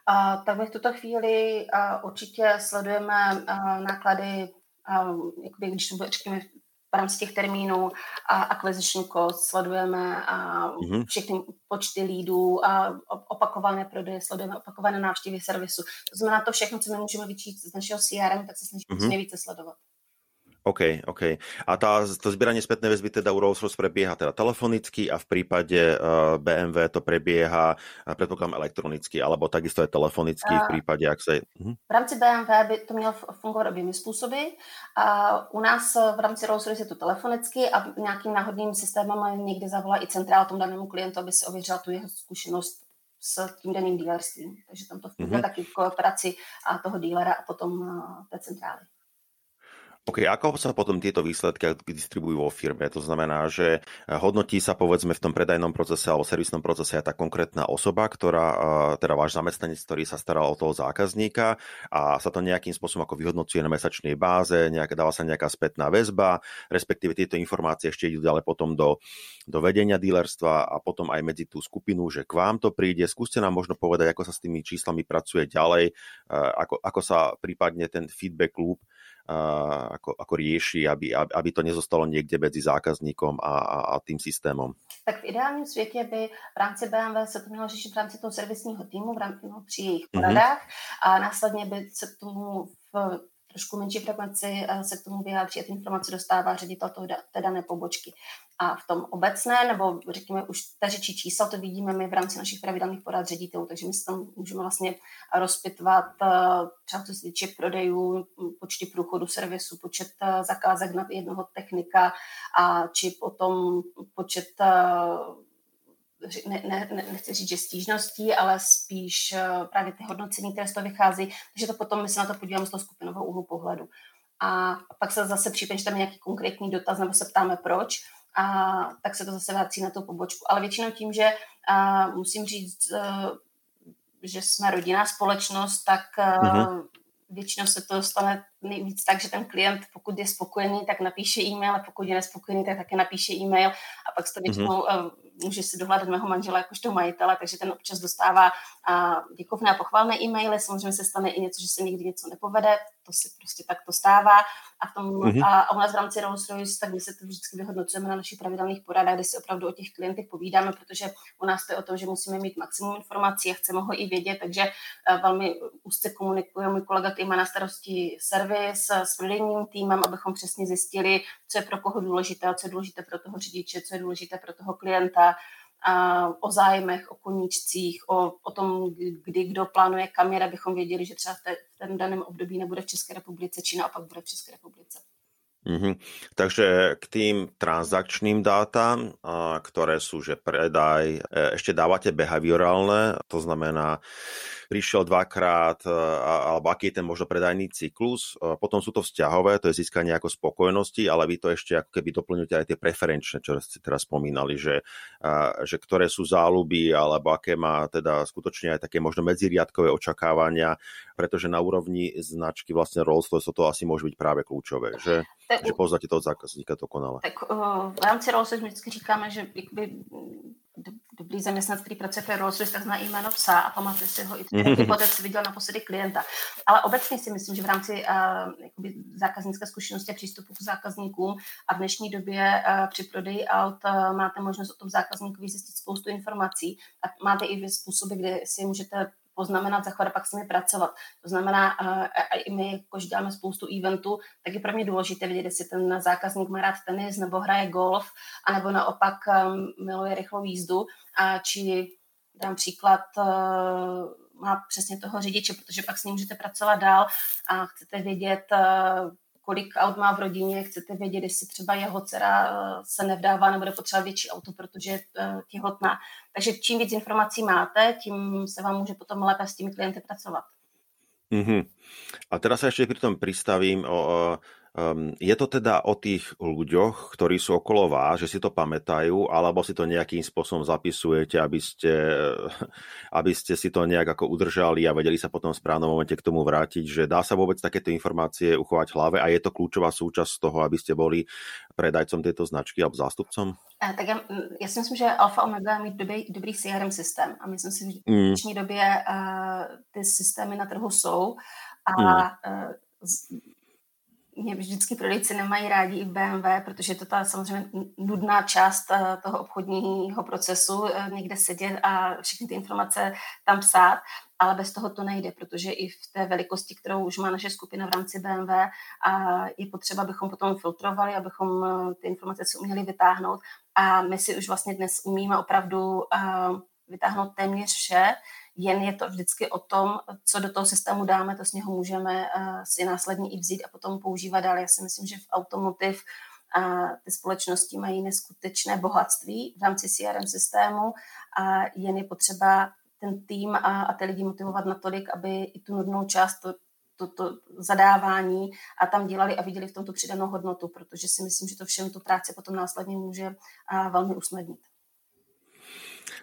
A, tak my v tuto chvíli a, určitě sledujeme náklady, a, jakoby, když řekněme, v rámci těch termínů a acquisition cost sledujeme a mm-hmm. všechny počty lídů a opakované prodeje, sledujeme opakované návštěvy servisu. To znamená, to všechno, co my můžeme vyčít z našeho CRM, tak se snažíme mm-hmm. nejvíce sledovat. OK, OK. A tá, to zbieranie spätnej väzby teda u Rolls-Royce prebieha teda telefonicky a v prípade uh, eh, BMW to prebieha, uh, predpokladám, elektronicky, alebo takisto je telefonicky v prípade, ak sa... Uh-huh. V rámci BMW by to mělo fungovat oběmi způsoby. A u nás v rámci Rolls-Royce je to telefonicky a nějakým náhodným systémem někdy zavolá i centrál tomu danému klientu, aby si ověřila tu jeho zkušenost s tím daným dílerstvím. Takže tam to funguje uh-huh. taky v kooperaci a toho dílera a potom uh, té centrály. OK, ako sa potom tieto výsledky distribujú vo firme? To znamená, že eh, hodnotí sa povedzme v tom predajnom procese alebo servisnom procese aj tá konkrétna osoba, ktorá, eh, teda váš zamestnanec, ktorý sa staral o toho zákazníka a sa to nejakým spôsobom ako vyhodnocuje na mesačnej báze, nejak, dáva sa nejaká spätná väzba, respektíve tieto informácie ešte idú ďalej potom do, do vedenia dílerstva a potom aj medzi tú skupinu, že k vám to príde. Skúste nám možno povedať, ako sa s tými číslami pracuje ďalej, eh, ako, ako sa prípadne ten feedback loop ako, ako rieši, aby, aby to nezostalo někde mezi zákazníkom a, a, a tým systémem? Tak v ideálním světě by v rámci BMW se to mělo řešit v rámci toho servisního týmu, v rámci, no, při jejich mhm. poradách mm-hmm. a následně by se tomu v trošku menší frekvenci eh, se k tomu vyjádří a ty informace dostává ředitel toho, té dané pobočky. A v tom obecné, nebo řekněme už ta řečí čísla, to vidíme my v rámci našich pravidelných porad ředitelů, takže my se tam můžeme vlastně rozpitvat eh, třeba co se týče prodejů, počty průchodu servisu, počet eh, zakázek na jednoho technika a či potom počet ne, ne, ne, nechci říct, že stížností, ale spíš právě ty hodnocení, které z toho vychází, takže to potom my se na to podíváme z toho skupinového úhlu pohledu. A pak se zase případně, že tam je nějaký konkrétní dotaz, nebo se ptáme proč, a tak se to zase vrací na tu pobočku. Ale většinou tím, že uh, musím říct, uh, že jsme rodinná společnost, tak uh, mm-hmm. většinou se to dostane nejvíc tak, že ten klient, pokud je spokojený, tak napíše e-mail, a pokud je nespokojený, tak také napíše e-mail a pak to většinou mm-hmm. může si dohledat mého manžela jakožto majitele, takže ten občas dostává děkovné a pochvalné e-maily, samozřejmě se stane i něco, že se někdy něco nepovede, to se prostě tak to stává a, v tom, mm-hmm. a, a u nás v rámci Rolls Royce, tak my se to vždycky vyhodnocujeme na našich pravidelných poradách, kde si opravdu o těch klientech povídáme, protože u nás to je o tom, že musíme mít maximum informací a chceme ho i vědět, takže velmi úzce komunikuje můj kolega, který má na starosti servis s prodejním týmem, abychom přesně zjistili, co je pro koho důležité, co je důležité pro toho řidiče, co je důležité pro toho klienta, a o zájmech, o koníčcích, o, o tom, kdy kdo plánuje kaměra, abychom věděli, že třeba v, té, v tom daném období nebude v České republice, či naopak bude v České republice. Mm-hmm. Takže k tým transakčným dátam, ktoré sú, že predaj, e, ešte dávate behaviorálne, to znamená, prišiel dvakrát, e, alebo aký je ten možno predajný cyklus. E, potom sú to vzťahové, to je získanie ako spokojnosti, ale vy to ešte ako keby doplňujete aj tie preferenčné, čo ste teraz spomínali, že, že ktoré sú záľuby, alebo aké má teda skutočne aj také možno medziriadkové očakávania, pretože na úrovni značky vlastne Rolls-Royce to asi môže byť práve kľúčové, že, tak, že poznate toho zákazníka dokonale. Tak uh, v rámci Rolls-Royce vždycky říkáme, že dobrý zaměstnanec, který pracuje pro Rolls tak zná jméno psa a pamatuje si ho i poté, co viděl naposledy klienta. Ale obecně si myslím, že v rámci uh, jakoby zákaznické zkušenosti a přístupu k zákazníkům a v dnešní době uh, při prodeji aut uh, máte možnost o tom zákazníkovi zjistit spoustu informací a máte i způsoby, kde si můžete poznamenat, zachovat a pak s nimi pracovat. To znamená, a i my, jakož děláme spoustu eventů, tak je pro mě důležité vidět, jestli ten zákazník má rád tenis nebo hraje golf, anebo naopak um, miluje rychlou jízdu, a či dám příklad, uh, má přesně toho řidiče, protože pak s ním můžete pracovat dál a chcete vědět, uh, kolik aut má v rodině, chcete vědět, jestli třeba jeho dcera eh, se nevdává nebo bude potřebovat větší auto, protože je eh, těhotná. Takže čím víc informací máte, tím se vám může potom lépe s těmi klienty pracovat. Mm-hmm. A teraz sa ešte pri tom pristavím o, o Um, je to teda o tých ľuďoch, ktorí sú okolo vás, že si to pamätajú, alebo si to nejakým spôsobom zapisujete, aby ste, aby ste si to nejak ako udržali a vedeli sa potom v správnom momente k tomu vrátiť, že dá sa vôbec takéto informácie uchovať v hlave a je to kľúčová súčasť toho, aby ste boli predajcom tejto značky alebo zástupcom? A, tak já, já si myslím, že Alfa Omega mít dobrý, dobrý CRM systém a myslím si, že v mm. dnešní době uh, ty systémy na trhu jsou a mm. uh, mě vždycky prodejci nemají rádi i BMW, protože je to ta samozřejmě nudná část eh, toho obchodního procesu, eh, někde sedět a všechny ty informace tam psát, ale bez toho to nejde, protože i v té velikosti, kterou už má naše skupina v rámci BMW, a je potřeba, abychom potom filtrovali, abychom eh, ty informace si uměli vytáhnout. A my si už vlastně dnes umíme opravdu vytáhnout téměř vše, jen je to vždycky o tom, co do toho systému dáme, to z něho můžeme uh, si následně i vzít a potom používat dál. Já si myslím, že v automotiv a eh, ty společnosti mají neskutečné bohatství v rámci CRM systému a jen je potřeba ten tým a, a ty lidi motivovat natolik, aby i tu nudnou část, to, to, to zadávání a tam dělali a viděli v tom tu přidanou hodnotu, protože si myslím, že to všem tu práci potom následně může a, eh, velmi usnadnit.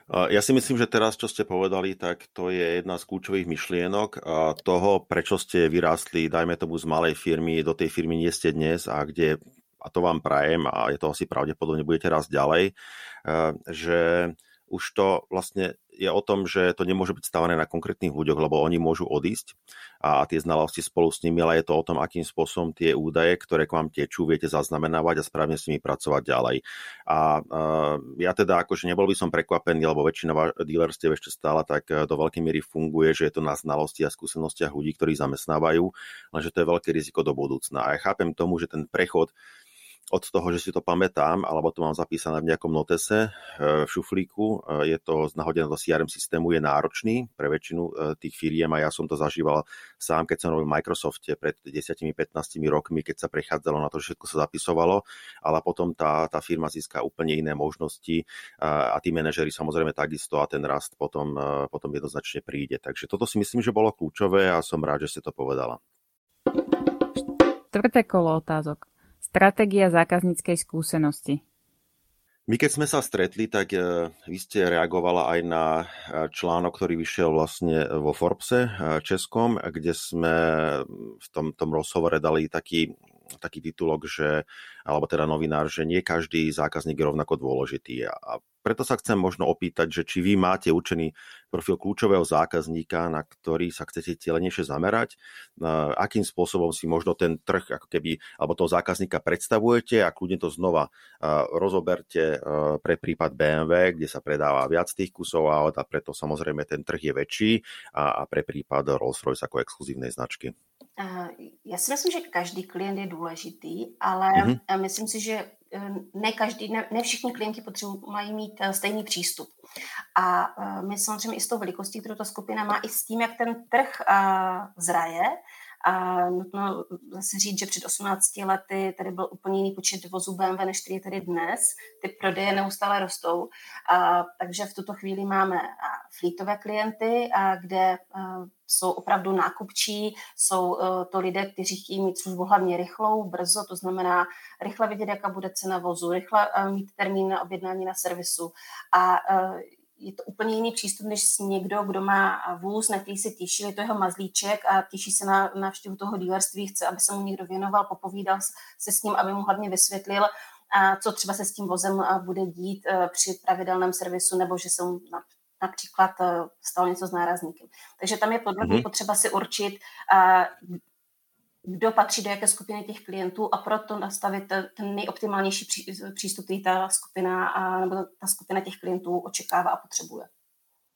Ja si myslím, že teraz, čo ste povedali, tak to je jedna z kľúčových myšlienok toho, prečo ste vyrástli, dajme tomu z malej firmy, do tej firmy nie ste dnes a kde, a to vám prajem a je to asi pravdepodobne, budete raz ďalej, že už to vlastne je o tom, že to nemôže byť stávané na konkrétnych ľuďoch, lebo oni môžu odísť a tie znalosti spolu s nimi, ale je to o tom, akým spôsobom tie údaje, ktoré k vám tečú, viete zaznamenávať a správne s nimi pracovať ďalej. A uh, ja teda akože nebol by som prekvapený, lebo väčšina dealerstiev ešte stále tak e, do veľkej miery funguje, že je to na znalosti a skúsenostiach ľudí, ktorí zamestnávajú, lenže to je veľké riziko do budúcna. A ja chápem tomu, že ten prechod od toho, že si to pamätám, alebo to mám zapísané v nejakom notese eh, v šuflíku, eh, je to nahodené do CRM systému, je náročný pre väčšinu eh, tých firiem a ja som to zažíval sám, keď som robil v Microsofte pred 10-15 rokmi, keď sa prechádzalo na to, že všetko sa zapisovalo, ale potom tá, tá firma získa úplne iné možnosti a tí manažery samozrejme takisto a ten rast potom, potom jednoznačne príde. Takže toto si myslím, že bolo kľúčové a som rád, že ste to povedala. Štvrté kolo otázok. Stratégia zákazníckej skúsenosti. My keď sme sa stretli, tak e, vy ste reagovala aj na e, článok, ktorý vyšiel vlastne vo Forbese e, českom, kde sme v tom, tom rozhovore dali taký, taký titulok, že, alebo teda novinár, že nie každý zákazník je rovnako dôležitý. A preto sa chcem možno opýtať, že či vy máte určený profil kľúčového zákazníka, na ktorý sa chcete cieľenejšie zamerať, akým spôsobom si možno ten trh ako keby, alebo toho zákazníka predstavujete a kľudne to znova rozoberte pre prípad BMW, kde sa predáva viac tých kusov aut a preto samozrejme ten trh je väčší a, pre prípad Rolls-Royce ako exkluzívnej značky. Já si myslím, že každý klient je důležitý, ale mm-hmm. myslím si, že ne každý, ne, ne všichni klienti potřebují, mají mít eh, stejný přístup. A eh, my samozřejmě i s tou velikostí, kterou ta skupina má, i s tím, jak ten trh zraje, a nutno zase říct, že před 18 lety tady byl úplně jiný počet vozů BMW, než který je tady dnes. Ty prodeje neustále rostou. A, takže v tuto chvíli máme flítové klienty, a kde a, jsou opravdu nákupčí, jsou a, to lidé, kteří chtějí mít službu hlavně rychlou, brzo, to znamená rychle vidět, jaká bude cena vozu, rychle a, mít termín na objednání na servisu. A, a je to úplně jiný přístup, než někdo, kdo má vůz, na který se těší, je to jeho mazlíček a těší se na návštěvu toho dílerství, chce, aby se mu někdo věnoval, popovídal se s ním, aby mu hlavně vysvětlil, a co třeba se s tím vozem bude dít e, při pravidelném servisu, nebo že se mu například e, stalo něco s nárazníkem. Takže tam je podle mě mm-hmm. potřeba si určit, kdo patří do jaké skupiny těch klientů a proto nastavit ten nejoptimálnější přístup, který ta skupina, nebo ta skupina těch klientů očekává a potřebuje.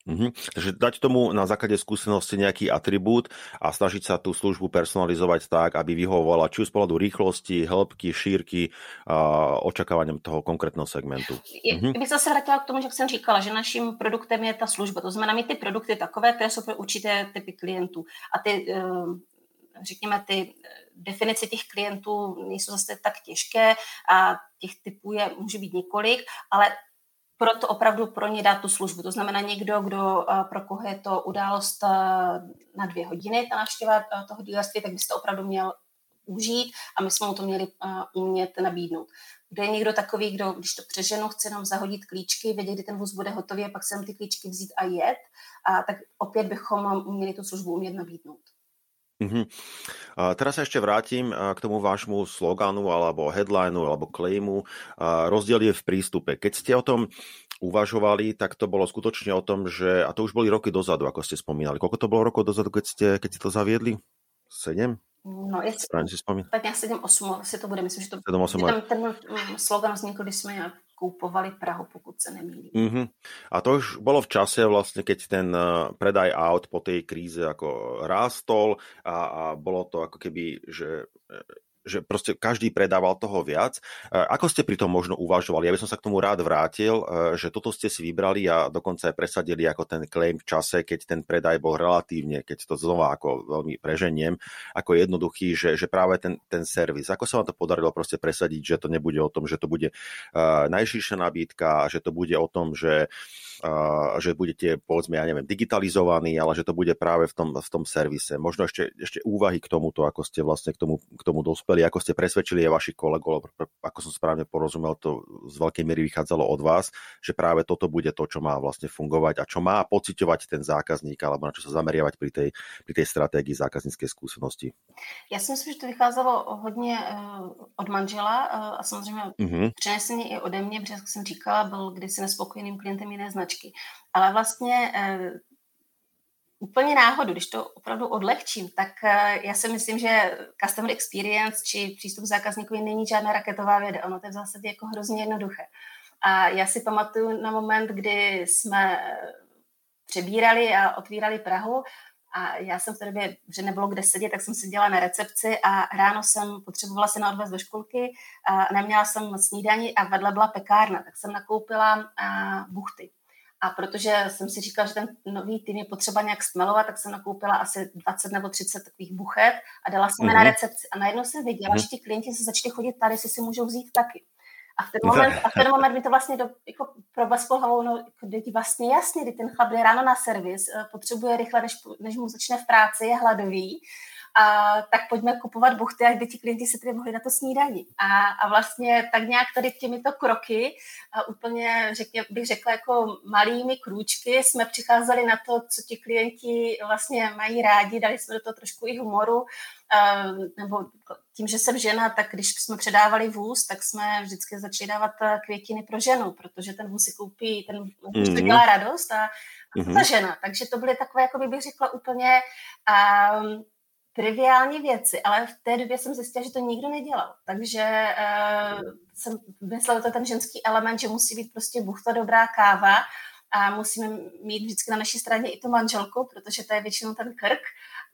Mm-hmm. Takže dať tomu na základe skúsenosti nejaký atribút a snažiť sa tú službu personalizovať tak, aby vyhovovala či z pohľadu rýchlosti, hĺbky, šírky a očakávaním toho konkrétneho segmentu. Mm-hmm. Bych zase vrátila k tomu, že jsem říkala, že naším produktem je ta služba. To znamená mít ty produkty takové, které jsou pro určité typy klientů. A ty uh, řekněme, ty eh, definice těch klientů nejsou zase tak těžké a těch typů je, může být několik, ale proto opravdu pro ně dát tu službu. To znamená někdo, kdo eh, pro koho je to událost eh, na dvě hodiny, ta návštěva toho dílerství, tak byste opravdu měl užít a my jsme mu to měli umět nabídnout. Kdo je někdo takový, kdo, když to přeženu, chce nám zahodit klíčky, vědět, kdy ten vůz bude hotový a pak se ty klíčky vzít a jet, a tak opět bychom měli tu službu umět nabídnout. A teraz sa ešte vrátim k tomu vášmu sloganu alebo headlineu alebo claimu. A rozdiel je v prístupe. Keď ste o tom uvažovali, tak to bolo skutočne o tom, že, a to už boli roky dozadu, ako ste spomínali. Koľko to bolo rokov dozadu, keď ste, keď ste to zaviedli? Sedem? No, je, Správně si vzpomínám. Tak nějak 7-8 asi to bude, myslím, že to 7, 8 ten, ten mm, slogan vznikl, když jsme koupovali Prahu, pokud se nemýlím. Mm-hmm. A to už bolo v čase vlastne, keď ten eh, predaj aut po tej kríze ako rástol a, a bolo to ako keby, že eh, že proste každý predával toho viac. Ako ste pri tom možno uvažovali? Ja by som sa k tomu rád vrátil, e, že toto ste si vybrali a dokonca aj presadili ako ten claim v čase, keď ten predaj bol relatívne, keď to znova ako veľmi preženiem, ako jednoduchý, že, že práve ten, ten servis. Ako sa vám to podarilo proste presadiť, že to nebude o tom, že to bude uh, najširšia nabídka, že to bude o tom, že uh, že budete, povedzme, ja neviem, digitalizovaní, ale že to bude práve v tom, v tom servise. Možno ešte, ešte úvahy k tomuto, ako ste vlastne k tomu, k tomu dospeli, ako ste presvedčili aj vašich kolegov, ako som správne porozumel, to z veľkej miery vychádzalo od vás, že práve toto bude to, čo má vlastne fungovať a čo má pociťovať ten zákazník, alebo na čo sa zameriavať pri tej, pri tej stratégii zákazníckej skúsenosti. Já si myslím, že to vycházelo hodně uh, od manžela uh, a samozřejmě uh-huh. přeneseně i ode mě, protože jak jsem říkala, byl kdysi nespokojeným klientem jiné značky značky. Ale vlastně uh, úplně náhodu, když to opravdu odlehčím, tak uh, já si myslím, že customer experience či přístup zákazníkovi není žádná raketová věda. Ono to je v zásadě jako hrozně jednoduché. A já si pamatuju na moment, kdy jsme přebírali a otvírali Prahu a já jsem v té době, že nebylo kde sedět, tak jsem seděla na recepci a ráno jsem potřebovala se na odvez do školky a neměla jsem snídaní a vedle byla pekárna, tak jsem nakoupila buchty. A protože jsem si říkala, že ten nový tým je potřeba nějak stmelovat, tak jsem nakoupila asi 20 nebo 30 takových buchet a dala jsem mm-hmm. na recepci. A najednou jsem viděla, mm-hmm. že ti klienti se začali chodit tady, si si můžou vzít taky. A v ten moment, a v ten moment mi to vlastně do, jako problesklo hlavou, no, teď vlastně jasně, kdy ten chlap jde ráno na servis, eh, potřebuje rychle, než, než mu začne v práci, je hladový a tak pojďme kupovat buchty, aby ti klienti se tedy mohli na to snídaní. A, a vlastně tak nějak tady těmito kroky, a úplně řekně, bych řekla jako malými krůčky, jsme přicházeli na to, co ti klienti vlastně mají rádi, dali jsme do toho trošku i humoru, nebo tím, že jsem žena, tak když jsme předávali vůz, tak jsme vždycky začali dávat květiny pro ženu, protože ten vůz si koupí, ten vůz to dělá radost a, mm-hmm. ta žena. Takže to byly takové, jako bych řekla, úplně um, triviální věci, ale v té době jsem zjistila, že to nikdo nedělal. Takže uh, jsem myslela to ten ženský element, že musí být prostě buchta dobrá káva a musíme mít vždycky na naší straně i tu manželku, protože to je většinou ten krk.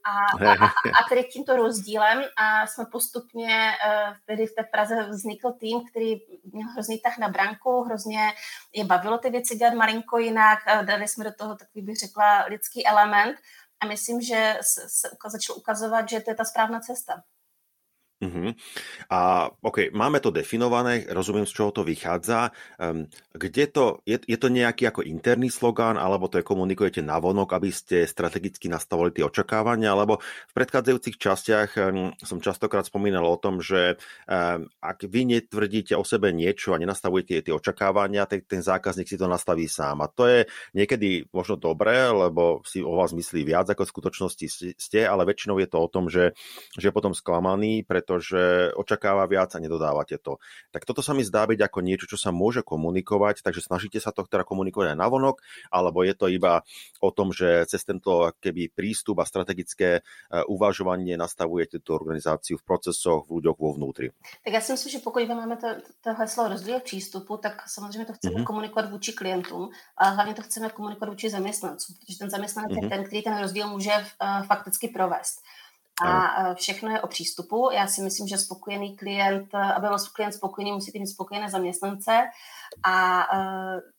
A, a, a tedy tímto rozdílem a jsme postupně, uh, tedy v té Praze vznikl tým, který měl hrozný tah na branku, hrozně je bavilo ty věci dělat malinko jinak, dali jsme do toho takový, bych řekla, lidský element a myslím, že se, se začalo ukazovat, že to je ta správná cesta. Uh-huh. A OK, máme to definované, rozumiem, z čoho to vychádza. Um, kde to, je, je to nejaký ako interný slogán, alebo to je komunikujete na vonok, aby ste strategicky nastavili tie očakávania, alebo v predchádzajúcich častiach um, som častokrát spomínal o tom, že um, ak vy netvrdíte o sebe niečo a nenastavujete tie očakávania, tak ten zákazník si to nastaví sám. A to je niekedy možno dobré, lebo si o vás myslí viac, ako v skutočnosti ste, ale väčšinou je to o tom, že, že potom sklamaný, pred pretože očakáva viac a nedodávate to. Tak toto sa mi zdá byť ako niečo, čo sa môže komunikovať, takže snažíte sa to teda komunikovať aj navonok, alebo je to iba o tom, že cez tento keby prístup a strategické eh, uvažovanie nastavujete tu organizáciu v procesoch, v ľuďoch vo vnútri. Tak já si myslím, že pokud máme to, to heslo rozdíl přístupu, tak samozřejmě to chceme mm-hmm. komunikovat vůči klientům, ale hlavně to chceme komunikovat vůči zaměstnancům, protože ten zaměstnanec mm-hmm. je mhm. ten, který ten rozdíl může uh, fakticky provést. A všechno je o přístupu. Já si myslím, že spokojený klient, aby byl klient spokojený, musí mít spokojené zaměstnance. A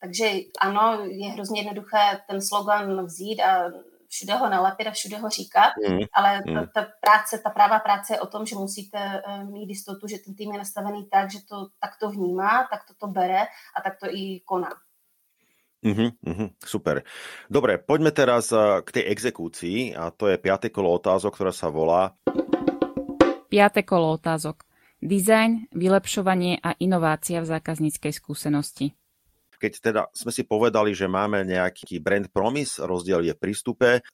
takže ano, je hrozně jednoduché ten slogan vzít a všude ho nalepit a všude ho říkat, mm. ale ta, ta práce, ta prává práce je o tom, že musíte mít jistotu, že ten tým je nastavený tak, že to takto vnímá, tak to bere a tak to i koná. Uh-huh, uh-huh, super. Dobre, poďme teraz k tej exekúcii a to je piaté kolo otázok, ktorá sa volá... Piaté kolo otázok. Design, vylepšovanie a inovácia v zákazníckej skúsenosti. Keď teda sme si povedali, že máme nejaký brand promise, rozdiel je v prístupe,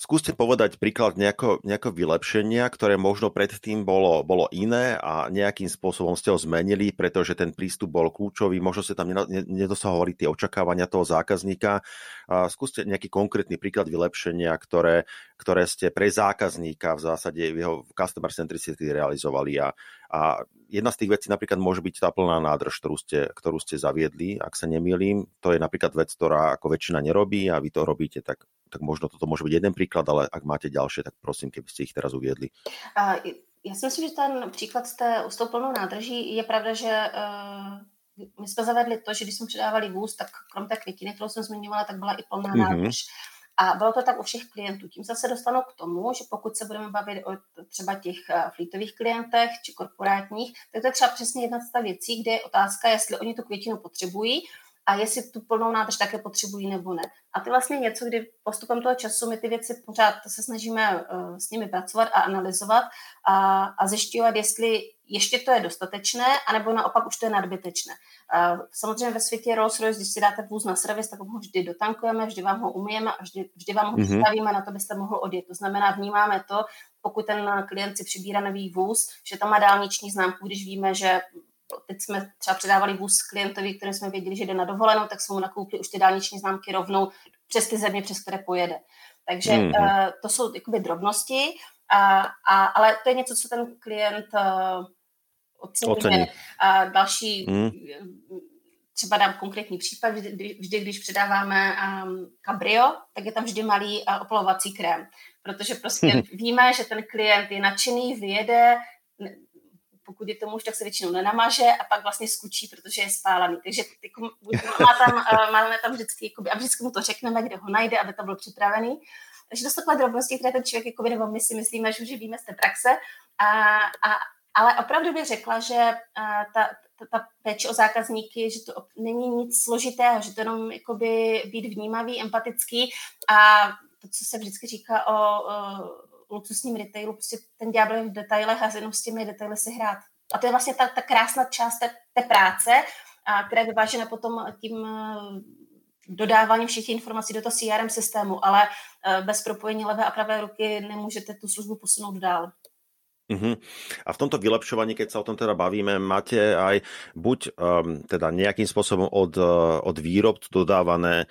Skúste povedať príklad nejako, nejako vylepšenia, ktoré možno predtým bolo, bolo iné a nejakým spôsobom ste ho zmenili, pretože ten prístup bol kľúčový, možno ste tam nedosahovali tie očakávania toho zákazníka. Skúste nejaký konkrétny príklad vylepšenia, ktoré, ktoré ste pre zákazníka v zásade v jeho customer centricity realizovali. A, a jedna z tých vecí napríklad môže byť tá plná nádrž, ktorú ste, ktorú ste zaviedli, ak sa nemýlim. To je napríklad vec, ktorá ako väčšina nerobí a vy to robíte, tak tak možno toto môže byť jeden príklad, ale ak máte ďalšie, tak prosím, keby ste ich teraz uviedli. Uh, já si myslím, že ten příklad s, té, s tou plnou nádrží je pravda, že uh, my jsme zavedli to, že když jsme předávali vůz, tak krom té květiny, kterou jsem zmiňovala, tak byla i plná mm-hmm. nádrž. A bylo to tak u všech klientů. Tím se dostanu k tomu, že pokud se budeme bavit o třeba těch flítových klientech či korporátních, tak to je třeba přesně jedna z věcí, kde je otázka, jestli oni tu květinu potřebují, a jestli tu plnou nádrž také potřebují nebo ne. A ty vlastně něco, kdy postupem toho času my ty věci pořád se snažíme uh, s nimi pracovat a analyzovat a, a zjišťovat, jestli ještě to je dostatečné, anebo naopak už to je nadbytečné. Uh, samozřejmě ve světě Rolls-Royce, když si dáte vůz na servis, tak ho vždy dotankujeme, vždy vám ho umyjeme a vždy, vždy vám ho mm-hmm. na to, byste mohl odjet. To znamená, vnímáme to, pokud ten klient si přibírá nový vůz, že tam má dálniční známku, když víme, že teď jsme třeba předávali vůz klientovi, který jsme věděli, že jde na dovolenou, tak jsme mu nakoupili už ty dálniční známky rovnou přes ty země, přes které pojede. Takže mm. uh, to jsou jakoby drobnosti, a, a, ale to je něco, co ten klient uh, oceňuje. A další, mm. třeba dám konkrétní případ, vždy, vždy když předáváme um, cabrio, tak je tam vždy malý uh, opalovací krém, protože prostě víme, že ten klient je nadšený, vyjede, pokud je to muž, tak se většinou nenamaže a pak vlastně skučí, protože je spálaný. Takže jako, má tam, eh, máme tam vždycky, jakoby, a vždycky mu to řekneme, kde ho najde, aby to bylo připravený. Takže to jsou takové drobnosti, které ten člověk, jakoby, nebo my si myslíme, že už víme z té praxe. A, a, ale opravdu bych řekla, že a, eh, ta, ta, ta péče o zákazníky, že to není nic složitého, že to jenom jakoby být vnímavý, empatický a to, co se vždycky říká o, o luxusním retailu, prostě ten ďábel v detailech a jenom s těmi detaily si hrát. A to je vlastně ta, ta krásná část té, té práce, a která je vyvážena potom tím dodáváním všech informací do toho CRM systému, ale bez propojení levé a pravé ruky nemůžete tu službu posunout dál. Uh-huh. A v tomto vylepšovaní, keď sa o tom teda bavíme, máte aj buď um, teda nejakým spôsobom od, uh, od výrobcu dodávané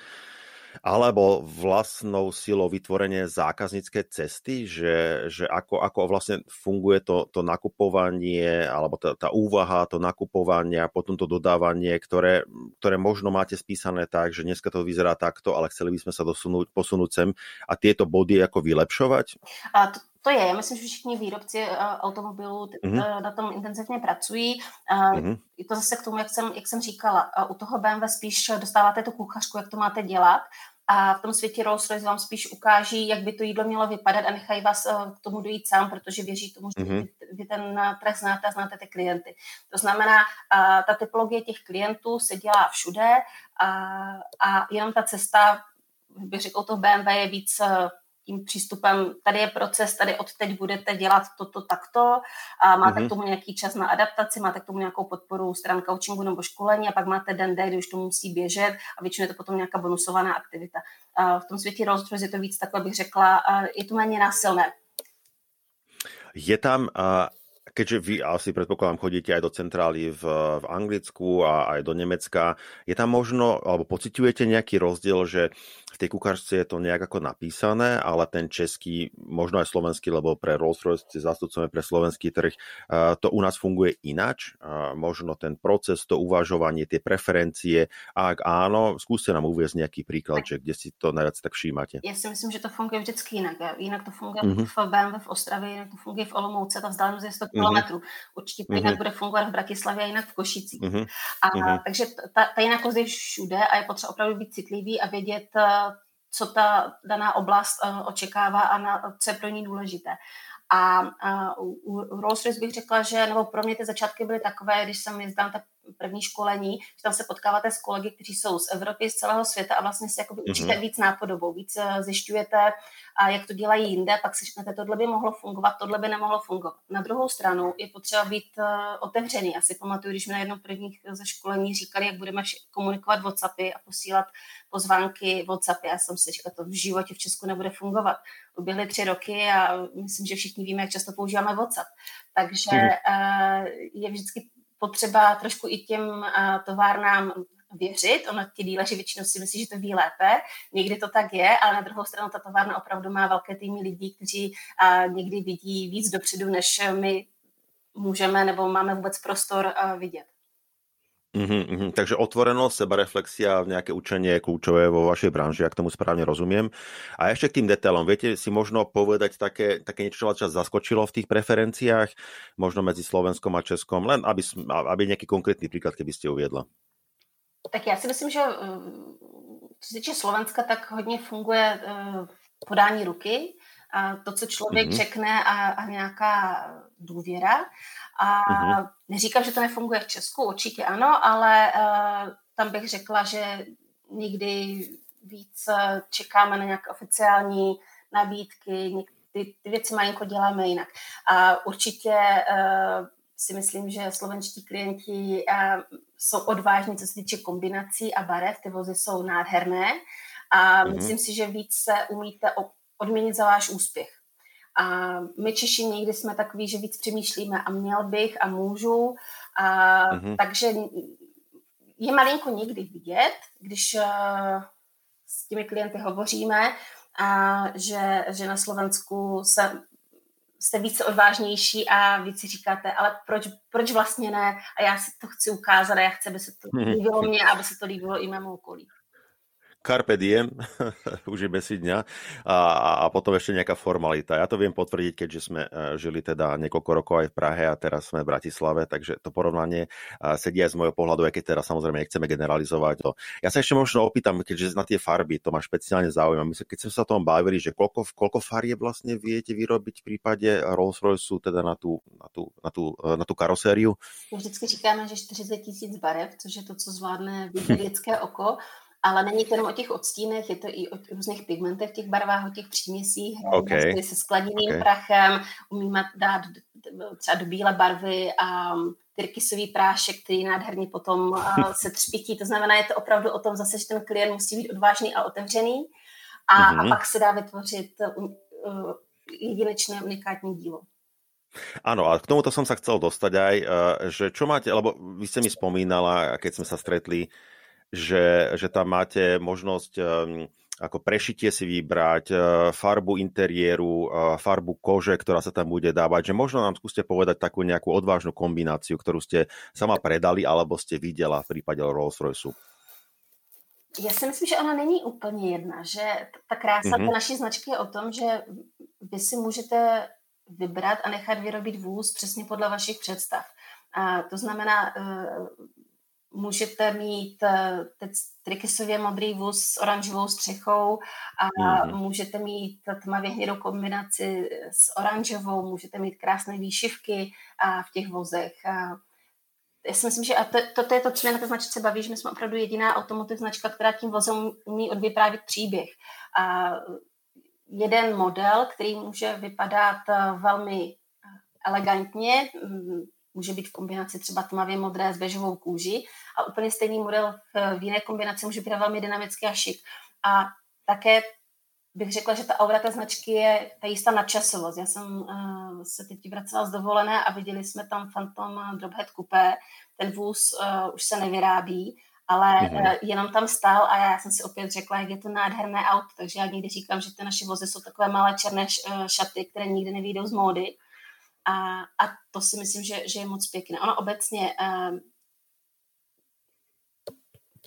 alebo vlastnou silou vytvorenie zákaznícké cesty, že, že ako, ako vlastne funguje to, to nakupovanie alebo tá, tá úvaha, to nakupovanie a potom to dodávanie, ktoré, ktoré možno máte spísané tak, že dneska to vyzerá takto, ale chceli by sme sa dosunúť, posunúť sem a tieto body ako vylepšovať? A to, to je, já myslím, že všichni výrobci uh, automobilů mm-hmm. na tom intenzivně pracují. Uh, mm-hmm. Je to zase k tomu, jak jsem, jak jsem říkala, uh, u toho BMW spíš dostáváte tu kuchařku, jak to máte dělat a v tom světě Rolls-Royce vám spíš ukáží, jak by to jídlo mělo vypadat a nechají vás k tomu dojít sám, protože věří tomu, že mm-hmm. vy, vy ten trh znáte a znáte ty klienty. To znamená, ta typologie těch klientů se dělá všude a, a jenom ta cesta, bych řekl, to BMW je víc tím přístupem, tady je proces, tady od teď budete dělat toto takto a máte mm-hmm. k tomu nějaký čas na adaptaci, máte k tomu nějakou podporu stran coachingu nebo školení a pak máte den D, kdy už to musí běžet a většinou je to potom nějaká bonusovaná aktivita. A v tom světě Rolls Royce je to víc takhle, bych řekla, je to méně násilné. Je tam uh, keďže vy asi predpokladám chodíte aj do centrály v, v Anglicku a aj do Nemecka, je tam možno, alebo pociťujete nejaký rozdiel, že v tej kuchařce je to nejak ako napísané, ale ten český, možno aj slovenský, lebo pre Rolls-Royce zastupcujeme pre slovenský trh, to u nás funguje inač, možno ten proces, to uvažovanie, tie preferencie, a ak áno, skúste nám uviezť nejaký príklad, že kde si to najviac tak všímate. Já si myslím, že to funguje vždycky jinak. Jinak to funguje mm-hmm. v BMW v Ostravě, jinak to funguje v Olomouce, ta vzdálenost je 100 kilometrů. Mm-hmm. Určitě to jinak mm-hmm. bude fungovat v Bratislavě a jinak v Košicích. Mm-hmm. A, mm-hmm. Takže ta, ta jinakost je všude a je potřeba opravdu být citlivý a vědět, co ta daná oblast eh, očekává a na, co je pro ní důležité. A, a u Rolls-Royce bych řekla, že, nebo pro mě ty začátky byly takové, když jsem jezdila ta první školení, že tam se potkáváte s kolegy, kteří jsou z Evropy, z celého světa a vlastně si jako učíte mm-hmm. víc nápodobou, víc eh, zjišťujete, a jak to dělají jinde, pak si řeknete, tohle by mohlo fungovat, tohle by nemohlo fungovat. Na druhou stranu je potřeba být uh, otevřený. Já si pamatuju, když mi na jednom prvních ze školení říkali, jak budeme komunikovat WhatsAppy a posílat pozvánky WhatsAppy. Já jsem si říkala, to v životě v Česku nebude fungovat. Uběhly tři roky a myslím, že všichni víme, jak často používáme WhatsApp. Takže uh, je vždycky potřeba trošku i těm továrnám věřit. Ono ti díleři většinou si myslí, že to ví lépe. Někdy to tak je, ale na druhou stranu ta továrna opravdu má velké týmy lidí, kteří někdy vidí víc dopředu, než my můžeme nebo máme vůbec prostor vidět. Mm-hmm, mm-hmm. Takže otvorenosť, sebareflexia, nejaké učenie je kľúčové vo vašej branži, ak tomu správne rozumiem. A ešte k tým detailom, viete si možno povedať také, také niečo, čo vás zaskočilo v tých preferenciách, možno medzi Slovenskom a Českom, len aby, aby nejaký konkrétny príklad, keby ste uviedla. Tak já si myslím, že eh, co se týče Slovenska, tak hodně funguje eh, podání ruky, to, co člověk mm-hmm. řekne a, a nějaká důvěra. A mm-hmm. neříkám, že to nefunguje v Česku, určitě ano, ale uh, tam bych řekla, že někdy víc čekáme na nějaké oficiální nabídky, ty, ty věci malinko děláme jinak. A určitě uh, si myslím, že slovenští klienti jsou odvážní, co se týče kombinací a barev. Ty vozy jsou nádherné a mm-hmm. myslím si, že víc se umíte odměnit za váš úspěch. A my Češi někdy jsme takový, že víc přemýšlíme a měl bych a můžu. A, mm-hmm. Takže je malinko někdy vidět, když uh, s těmi klienty hovoříme, a že, že na Slovensku se jste více odvážnější a víc si říkáte, ale proč, proč vlastně ne? A já si to chci ukázat a já chci, aby se to líbilo mě aby se to líbilo i mému okolí. Carpe diem, užijeme si dňa a, a potom ešte nejaká formalita. Ja to viem potvrdiť, keďže sme e, žili teda niekoľko rokov aj v Prahe a teraz sme v Bratislave, takže to porovnanie sedí aj z môjho pohľadu, aj keď teraz samozrejme nechceme generalizovať to. Ja sa ešte možno opýtam, keďže na tie farby, to ma špeciálne zaujíma. My keď sme sa o tom bavili, že koľko, koľko farie vlastne viete vyrobiť v prípade Rolls-Royce teda na tú, na tú, na tú, e, na tú karosériu? Vždycky říkáme, že 40 tisíc barev, což je to, co zvládne lidské oko ale není to jenom o těch odstínech, je to i o různých pigmentech, těch barvách, o těch příměsích, okay. se skladivým okay. prachem, umíme dát třeba do bílé barvy a tyrkysový prášek, který nádherně potom se třpití. To znamená, je to opravdu o tom zase, že ten klient musí být odvážný a otevřený a, mm-hmm. a mhm. pak se dá vytvořit uh, uh, jedinečné, unikátní dílo. Áno, a k tomuto som sa chcel dostať aj, uh, že čo máte, lebo vy ste mi spomínala, keď sme sa stretli, že, že tam máte možnosť um, ako prešitie si vybrať, uh, farbu interiéru, uh, farbu kože, ktorá sa tam bude dávať, že možno nám skúste povedať takú nejakú odvážnu kombináciu, ktorú ste sama predali alebo ste videla v prípade Rolls-Royceu. Já si myslím, že ona není úplně jedna, že ta krása mm-hmm. té naší značky je o tom, že vy si můžete vybrat a nechat vyrobit vůz přesně podle vašich představ. A to znamená, uh, můžete mít uh, teď trikysově modrý vůz s oranžovou střechou a mm-hmm. můžete mít tmavě hnědou kombinaci s oranžovou, můžete mít krásné výšivky a v těch vozech. A já si myslím, že a to, to, to je to, co mě na té značce baví, že my jsme opravdu jediná automotiv značka, která tím vozem umí odvyprávět příběh. A jeden model, který může vypadat eh, velmi eh, elegantně, mm, může být v kombinaci třeba tmavě modré s bežovou kůži a úplně stejný model v jiné kombinaci může být velmi dynamický a šik. A také bych řekla, že ta aura té značky je ta jistá nadčasovost. Já jsem uh, se teď vracela z dovolené a viděli jsme tam Phantom Drophead Coupé. Ten vůz uh, už se nevyrábí, ale mm-hmm. uh, jenom tam stál a já jsem si opět řekla, jak je to nádherné auto. Takže já někdy říkám, že ty naše vozy jsou takové malé černé uh, šaty, které nikdy nevídou z módy. A, a to si myslím, že, že je moc pěkné. Ono obecně uh,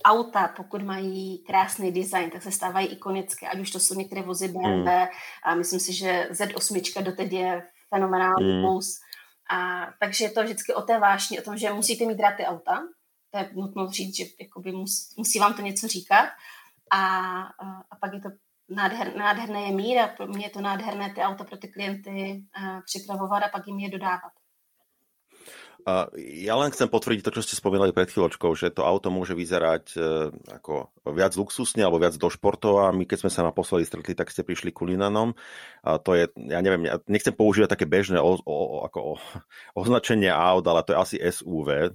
auta, pokud mají krásný design, tak se stávají ikonické, ať už to jsou některé vozy BMW, mm. a myslím si, že Z8 doteď je fenomenální mm. vůz. A, takže je to vždycky o té vášni, o tom, že musíte mít rád ty auta, to je nutno říct, že jakoby mus, musí vám to něco říkat a, a, a pak je to nádher, nádherné je mír a pro mě je to nádherné ty auta pro ty klienty uh, připravovat a pak jim je dodávat. Ja len chcem potvrdiť to, čo ste spomínali pred chvíľočkou, že to auto môže vyzerať e, ako viac luxusne alebo viac do športov a my keď sme sa naposledy stretli, tak ste prišli kulinanom. A to je, ja neviem, ja nechcem používať také bežné o, o, ako o, označenie aut, ale to je asi SUV e,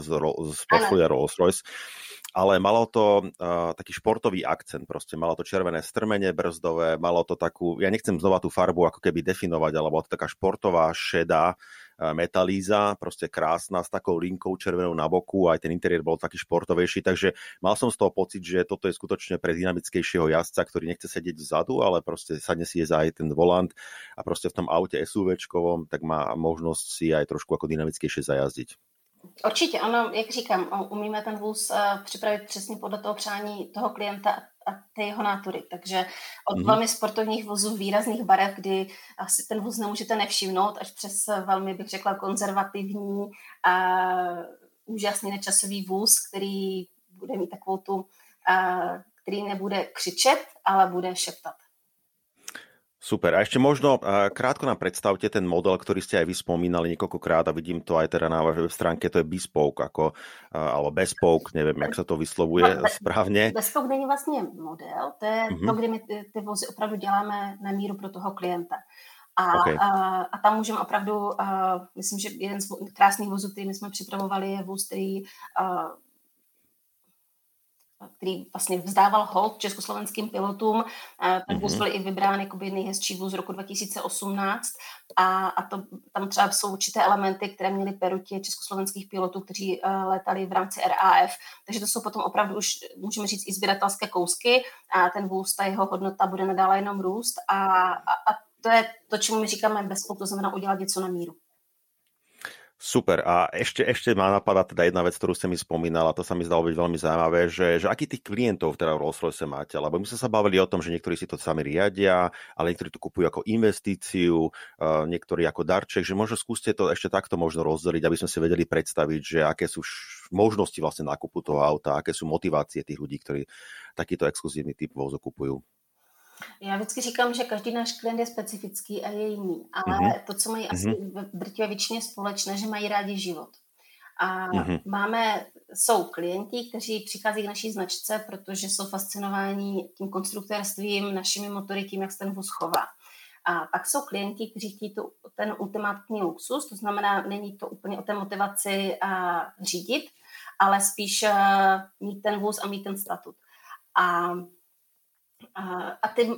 z, z portfólia Rolls-Royce ale malo to uh, taký športový akcent, proste malo to červené strmenie brzdové, malo to takú, ja nechcem znova tú farbu ako keby definovať, ale bola to taká športová, šedá uh, metalíza, proste krásna, s takou linkou červenou na boku, aj ten interiér bol taký športovejší, takže mal som z toho pocit, že toto je skutočne pre dynamickejšieho jazdca, ktorý nechce sedieť vzadu, ale proste sadne si za aj ten volant a proste v tom aute SUVčkovom, tak má možnosť si aj trošku ako dynamickejšie zajazdiť. Určitě, ano, jak říkám, umíme ten vůz uh, připravit přesně podle toho přání toho klienta a té jeho nátury. Takže od mm-hmm. velmi sportovních vozů výrazných barev, kdy asi ten vůz nemůžete nevšimnout, až přes velmi, bych řekla, konzervativní a úžasný nečasový vůz, který bude mít takovou tu, uh, který nebude křičet, ale bude šeptat. Super. A ešte možno krátko nám predstavte ten model, ktorý ste aj vy spomínali niekoľkokrát a vidím to aj teda na vašej web stránke, to je bespoke, ako, alebo bespoke, neviem, jak sa to vyslovuje no, správne. Bespoke není vlastně model, to je mm-hmm. to, kdy my ty, ty vozy opravdu děláme na míru pro toho klienta. A, okay. a, a tam můžeme opravdu, a, myslím, že jeden z krásných vozů, který my jsme připravovali, je vůz, který a, který vlastně vzdával hold československým pilotům. Ten vůz mhm. byl i vybrán jako nejhezčí vůz roku 2018 a, a to, tam třeba jsou určité elementy, které měly perutě československých pilotů, kteří uh, letali v rámci RAF. Takže to jsou potom opravdu už, můžeme říct, i sběratelské kousky a ten vůz, ta jeho hodnota bude nadále jenom růst a, a, a to je to, čemu my říkáme bezpok, to znamená udělat něco na míru. Super. A ešte, ešte má napadá teda jedna vec, ktorú ste mi spomínala, to sa mi zdalo byť veľmi zaujímavé, že, že aký tých klientov teda v Rolls Royce máte? Lebo my sme sa bavili o tom, že niektorí si to sami riadia, ale niektorí to kupujú ako investíciu, niektorí ako darček, že možno skúste to ešte takto možno rozdeliť, aby sme si vedeli predstaviť, že aké sú možnosti vlastne nákupu toho auta, aké sú motivácie tých ľudí, ktorí takýto exkluzívny typ vozu kupujú. Já vždycky říkám, že každý náš klient je specifický a je jiný, ale mm-hmm. to, co mají asi mm-hmm. v drtivé většině společné, že mají rádi život. A mm-hmm. máme, jsou klienti, kteří přichází k naší značce, protože jsou fascinováni tím konstruktorstvím, našimi motory, tím, jak se ten vůz chová. A pak jsou klienti, kteří chtějí tu, ten ultimátní luxus, to znamená, není to úplně o té motivaci a řídit, ale spíš uh, mít ten vůz a mít ten statut. A, a, ty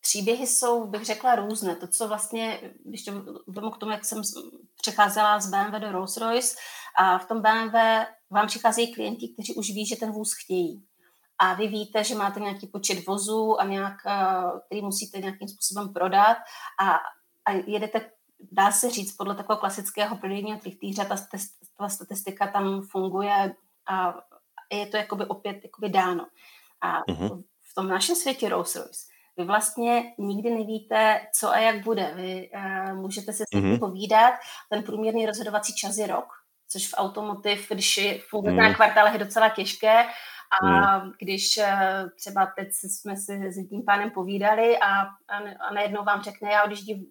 příběhy jsou, bych řekla, různé. To, co vlastně, když to vemu k tomu, jak jsem přecházela z BMW do Rolls-Royce, a v tom BMW vám přicházejí klienti, kteří už ví, že ten vůz chtějí. A vy víte, že máte nějaký počet vozů a nějak, který musíte nějakým způsobem prodat a, a jedete, dá se říct, podle takového klasického prodejního trichtýře, ta, ta statistika tam funguje a je to jakoby opět jakoby dáno. A uh-huh. V tom našem světě Rolls-Royce vy vlastně nikdy nevíte, co a jak bude. Vy uh, můžete se s mm-hmm. povídat, ten průměrný rozhodovací čas je rok, což v automotiv, když funguje mm. na kvartálech, je docela těžké. A mm. když uh, třeba teď jsme si s tím pánem povídali a, a, a najednou vám řekne, já odjíždím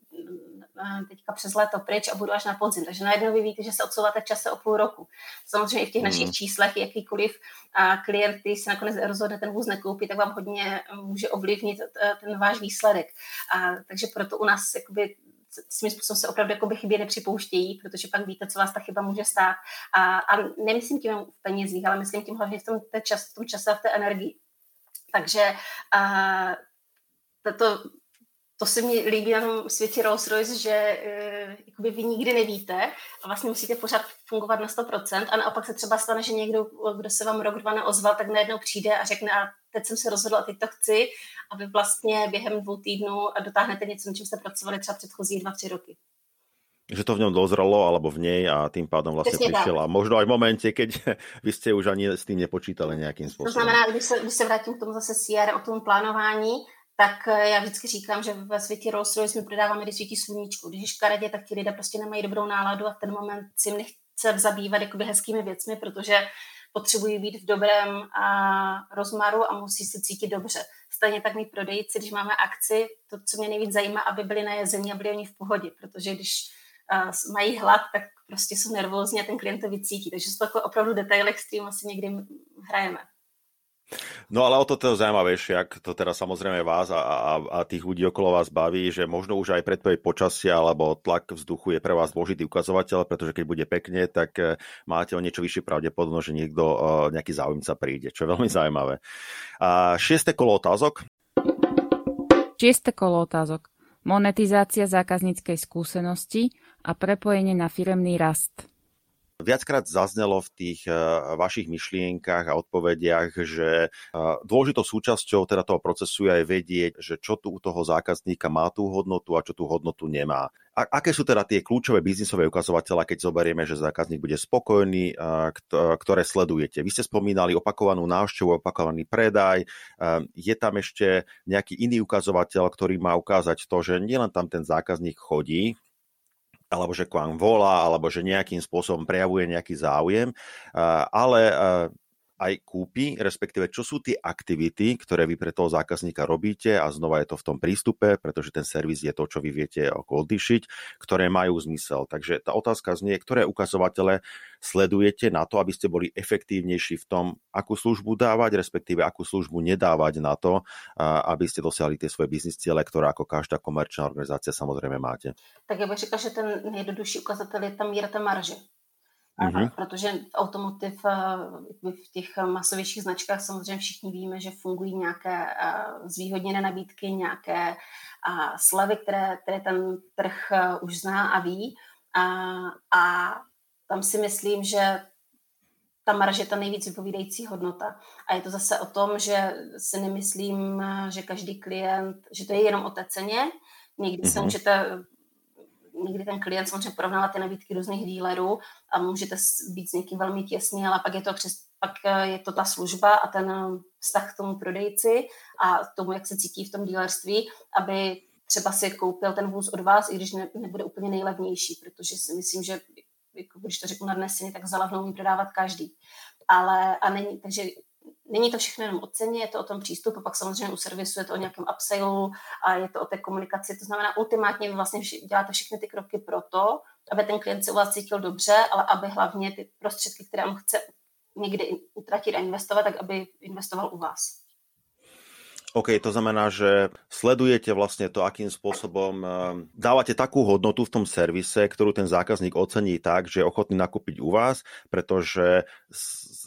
teďka přes léto pryč a budu až na podzim. Takže najednou vy víte, že se odsouváte v čase o půl roku. Samozřejmě i v těch našich mm. číslech jakýkoliv a klient, který se nakonec rozhodne ten vůz nekoupit, tak vám hodně může ovlivnit e, ten váš výsledek. A, takže proto u nás jakoby, svým způsobem se opravdu jakoby chybě nepřipouštějí, protože pak víte, co vás ta chyba může stát. A, a nemyslím tím v penězích, ale myslím tím hlavně v tom, čas, v tom čase a v té energii. Takže a, to, to se mi líbí na tom světě Rolls-Royce, že uh, jakoby vy nikdy nevíte a vlastně musíte pořád fungovat na 100% a naopak se třeba stane, že někdo, kdo se vám rok, dva neozval, tak najednou přijde a řekne a teď jsem se rozhodl a teď to chci a vy vlastně během dvou týdnů a dotáhnete něco, na čím jste pracovali třeba předchozí dva, tři roky že to v ňom dozrelo, alebo v nej a tým pádom vlastne Přesně. Tak. A možno aj v momente, keď vy ste už ani s tým nepočítali nejakým způsobem. To znamená, když se, když se vrátím k tomu zase CRM, o tomu plánování, tak eh, já vždycky říkám, že ve světě Rolls Royce my prodáváme, když svítí sluníčku. Když je škaredě, tak ti lidé prostě nemají dobrou náladu a v ten moment si nechce zabývat jakoby hezkými věcmi, protože potřebují být v dobrém a, rozmaru a musí se cítit dobře. Stejně tak my prodejci, když máme akci, to, co mě nejvíc zajímá, aby byli na jezení a byli oni v pohodě, protože když a, mají hlad, tak prostě jsou nervózní a ten klient to vycítí. Takže jsou to opravdu detaily, s kterým asi někdy hrajeme. No ale o to teda zaujímavejšie, ak to teda samozrejme vás a, a, a tých ľudí okolo vás baví, že možno už aj predpoveď počasia alebo tlak vzduchu je pre vás dôležitý ukazovateľ, pretože keď bude pekne, tak eh, máte o niečo vyššie pravdepodobnosť, že niekto, eh, nejaký záujemca príde, čo je veľmi zaujímavé. A šieste kolo otázok. Šieste kolo otázok. Monetizácia zákazníckej skúsenosti a prepojenie na firemný rast. Viackrát zaznelo v tých eh, vašich myšlienkach a odpovediach, že eh, dôležitou súčasťou teda toho procesu je aj vedieť, že čo tu u toho zákazníka má tú hodnotu a čo tú hodnotu nemá. A aké sú teda tie kľúčové biznisové ukazovatele, keď zoberieme, že zákazník bude spokojný, eh, ktoré sledujete? Vy ste spomínali opakovanú návštevu, opakovaný predaj. Je tam ešte nejaký iný ukazovateľ, ktorý má ukázať to, že nielen tam ten zákazník chodí, alebo že k vám volá, alebo že nejakým spôsobom prejavuje nejaký záujem, ale aj kúpi, respektíve čo sú tie aktivity, ktoré vy pre toho zákazníka robíte a znova je to v tom prístupe, pretože ten servis je to, čo vy viete ako oddyšiť, ktoré majú zmysel. Takže tá otázka znie, ktoré ukazovatele sledujete na to, aby ste boli efektívnejší v tom, akú službu dávať, respektíve akú službu nedávať na to, aby ste dosiahli tie svoje biznis ciele, ktoré ako každá komerčná organizácia samozrejme máte. Tak ja bych řekla, že ten nejjednodušší ukazatel je tam míra té marže. Mm-hmm. Protože automotiv eh, v těch masovějších značkách samozřejmě všichni víme, že fungují nějaké eh, zvýhodněné nabídky, nějaké eh, slevy, které, které ten trh už zná a ví. A, a tam si myslím, že ta marže je ta nejvíc vypovídající hodnota. A je to zase o tom, že si nemyslím, že každý klient, že to je jenom o té ceně. Někdy mm-hmm. se můžete někdy ten klient samozřejmě porovnává ty nabídky různých dílerů a můžete být s někým velmi těsný, ale pak je to přes, pak eh, je to ta služba a ten eh, vztah k tomu prodejci a tomu, jak se cítí v tom dílerství, aby třeba si koupil ten vůz od vás, i když ne, nebude úplně nejlevnější, protože si myslím, že jako když to řeknu na dnes, tak za levnou umí prodávat každý. Ale a není, takže není to všechno jenom o ceně, je to o tom přístupu, pak samozřejmě u servisu je to o nějakém upsellu a je to o té komunikaci. To znamená, ultimátně vy vlastně děláte všechny ty kroky pro to, aby ten klient se u vás cítil dobře, ale aby hlavně ty prostředky, které on chce někdy utratit a investovat, tak aby investoval u vás. OK, to znamená, že sledujete vlastne to, akým spôsobom eh, dávate takú hodnotu v tom servise, ktorú ten zákazník ocení tak, že je ochotný nakúpiť u vás, pretože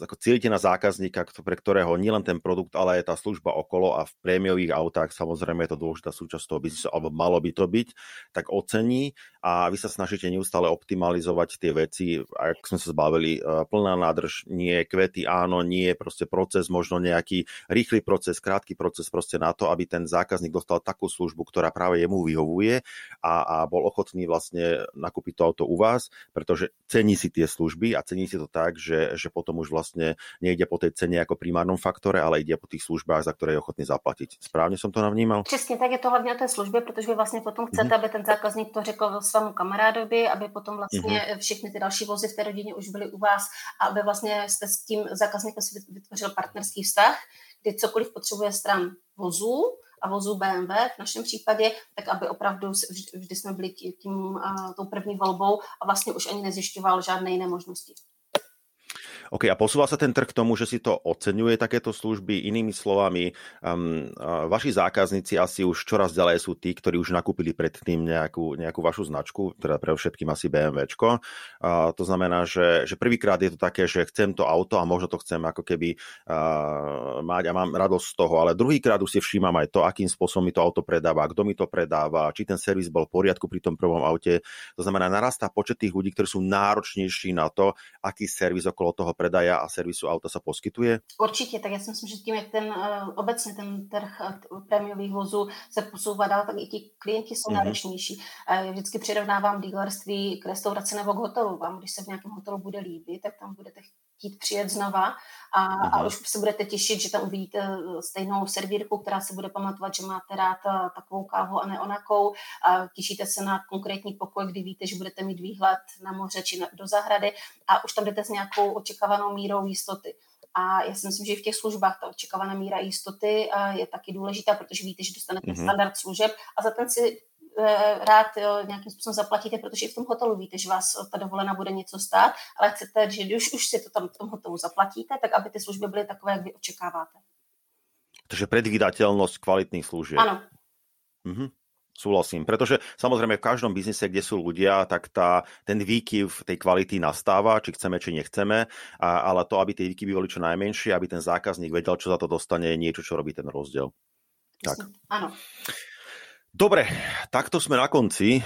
ako cílite na zákazníka, pre ktorého nielen ten produkt, ale aj tá služba okolo a v prémiových autách samozrejme je to dôležitá súčasť toho biznisu, alebo malo by to byť, tak ocení a vy sa snažíte neustále optimalizovať tie veci, ak sme sa zbavili, eh, plná nádrž, nie kvety, áno, nie, proste proces, možno nejaký rýchly proces, krátky proces, proste na to, aby ten zákazník dostal takú službu, ktorá práve jemu vyhovuje a, a bol ochotný vlastne nakúpiť to auto u vás, pretože cení si tie služby a cení si to tak, že, že potom už vlastne nejde po tej cene ako primárnom faktore, ale ide po tých službách, za ktoré je ochotný zaplatiť. Správně jsem to navnímal? Přesně tak je to hlavně o té službě, protože vy vlastně potom chcete, mm-hmm. aby ten zákazník to řekl svému kamarádovi, aby potom vlastně mm-hmm. všechny ty další vozy v té rodině už byly u vás a aby vlastně jste s tím zákazníkem si vytvořil partnerský vztah, kdy cokoliv potřebuje stran vozů a vozů BMW v našem případě, tak aby opravdu vždy jsme byli tím, tou první volbou a vlastně už ani nezjišťoval žádné jiné možnosti. OK, a posúva sa ten trh k tomu, že si to oceňuje takéto služby. Inými slovami, um, vaši zákazníci asi už čoraz ďalej sú tí, ktorí už nakúpili predtým nejakú, nejakú vašu značku, teda pre všetkým asi BMWčko. Uh, to znamená, že, že prvýkrát je to také, že chcem to auto a možno to chcem ako keby uh, mať a mám radosť z toho, ale druhýkrát už si všímam aj to, akým spôsobom mi to auto predáva, kto mi to predáva, či ten servis bol v poriadku pri tom prvom aute. To znamená, narastá počet tých ľudí, ktorí sú náročnejší na to, aký servis okolo toho predaja a servisu auta se poskytuje? Určitě, tak já si myslím, že tím, jak ten uh, obecně ten trh uh, prémiových vozů se posouvá dál, tak i ti klienti jsou mm-hmm. náročnější. Uh, vždycky přirovnávám dealerství k restauraci nebo k hotelu. Vám, když se v nějakém hotelu bude líbit, tak tam budete chtít přijet znova a, a už se budete těšit, že tam uvidíte stejnou servírku, která se bude pamatovat, že máte rád takovou kávu a ne onakou. A těšíte se na konkrétní pokoj, kdy víte, že budete mít výhled na moře či na, do zahrady a už tam jdete s nějakou očekávanou mírou jistoty. A já si myslím, že v těch službách ta očekávaná míra jistoty je taky důležitá, protože víte, že dostanete mm-hmm. standard služeb a za ten si Eh, rád jo, nějakým způsobem zaplatíte, protože i v tom hotelu víte, že vás ta dovolena bude něco stát, ale chcete, že když už si to tam v tom hotelu zaplatíte, tak aby ty služby byly takové, jak vy očekáváte. Takže predvídatelnosť kvalitných služieb. Áno. Mhm. Súhlasím, pretože samozrejme v každom biznise, kde sú ľudia, tak tá, ten výkyv tej kvality nastáva, či chceme, či nechceme, a, ale to, aby tie výkyvy boli čo najmenšie, aby ten zákazník vedel, čo za to dostane, je niečo, čo robí ten rozdiel. Tak. Áno. Dobre, takto sme na konci.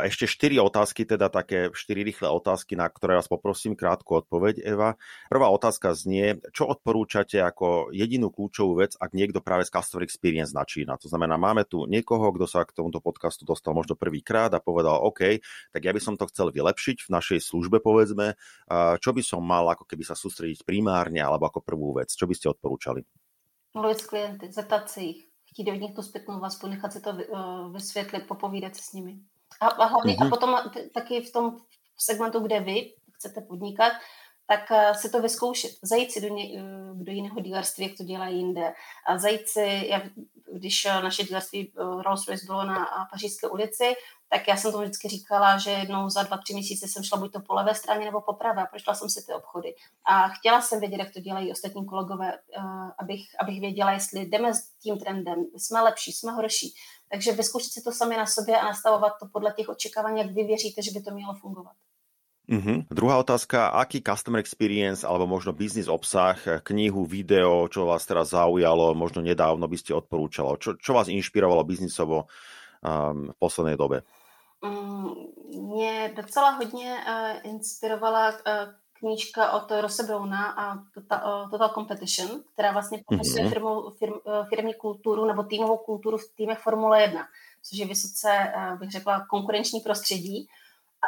Ešte štyri otázky, teda také štyri rýchle otázky, na ktoré vás poprosím krátku odpoveď, Eva. Prvá otázka znie, čo odporúčate ako jedinú kľúčovú vec, ak niekto práve z Customer Experience načína. To znamená, máme tu niekoho, kto sa k tomuto podcastu dostal možno prvýkrát a povedal, OK, tak ja by som to chcel vylepšiť v našej službe, povedzme. Čo by som mal ako keby sa sústrediť primárne alebo ako prvú vec? Čo by ste odporúčali? Mluvit s klienty, zeptat se jich, chtít od nich tu zpětnou vazbu, nechat si to eh, vysvětlit, popovídat se s nimi. A, a hlavně mm-hmm. a mhm. potom taky v tom segmentu, kde vy chcete podnikat, tak eh, si to vyzkoušet. Zajít si do, ně, eh, do jiného dílerství, jak to dělá jinde. A zajít si, jak, když naše dílerství Rolls-Royce bylo na Pařížské ulici, tak já jsem to vždycky říkala, že jednou za dva, tři měsíce jsem šla buď to po levé straně nebo po pravé. Prošla jsem si ty obchody. A chtěla jsem vědět, jak to dělají ostatní kolegové, eh, abych, abych věděla, jestli jdeme s tím trendem, jsme lepší, jsme horší. Takže vyzkoušet si to sami na sobě a nastavovat to podle těch očekávání, jak vy věříte, že by to mělo fungovat. Uh-huh. Druhá otázka, aký customer experience alebo možno business obsah, knihu, video, čo vás teraz zaujalo, možno nedávno by ste odporúčalo, čo, čo vás inšpirovalo biznisovo um, v poslednej dobe? Mm, mě docela hodně uh, inspirovala uh, knížka od Rose Browna a Total, uh, Total Competition, která vlastně popisuje mm-hmm. firmu, firm, uh, firmní kulturu nebo týmovou kulturu v týmech Formule 1, což je vysoce, uh, bych řekla, konkurenční prostředí.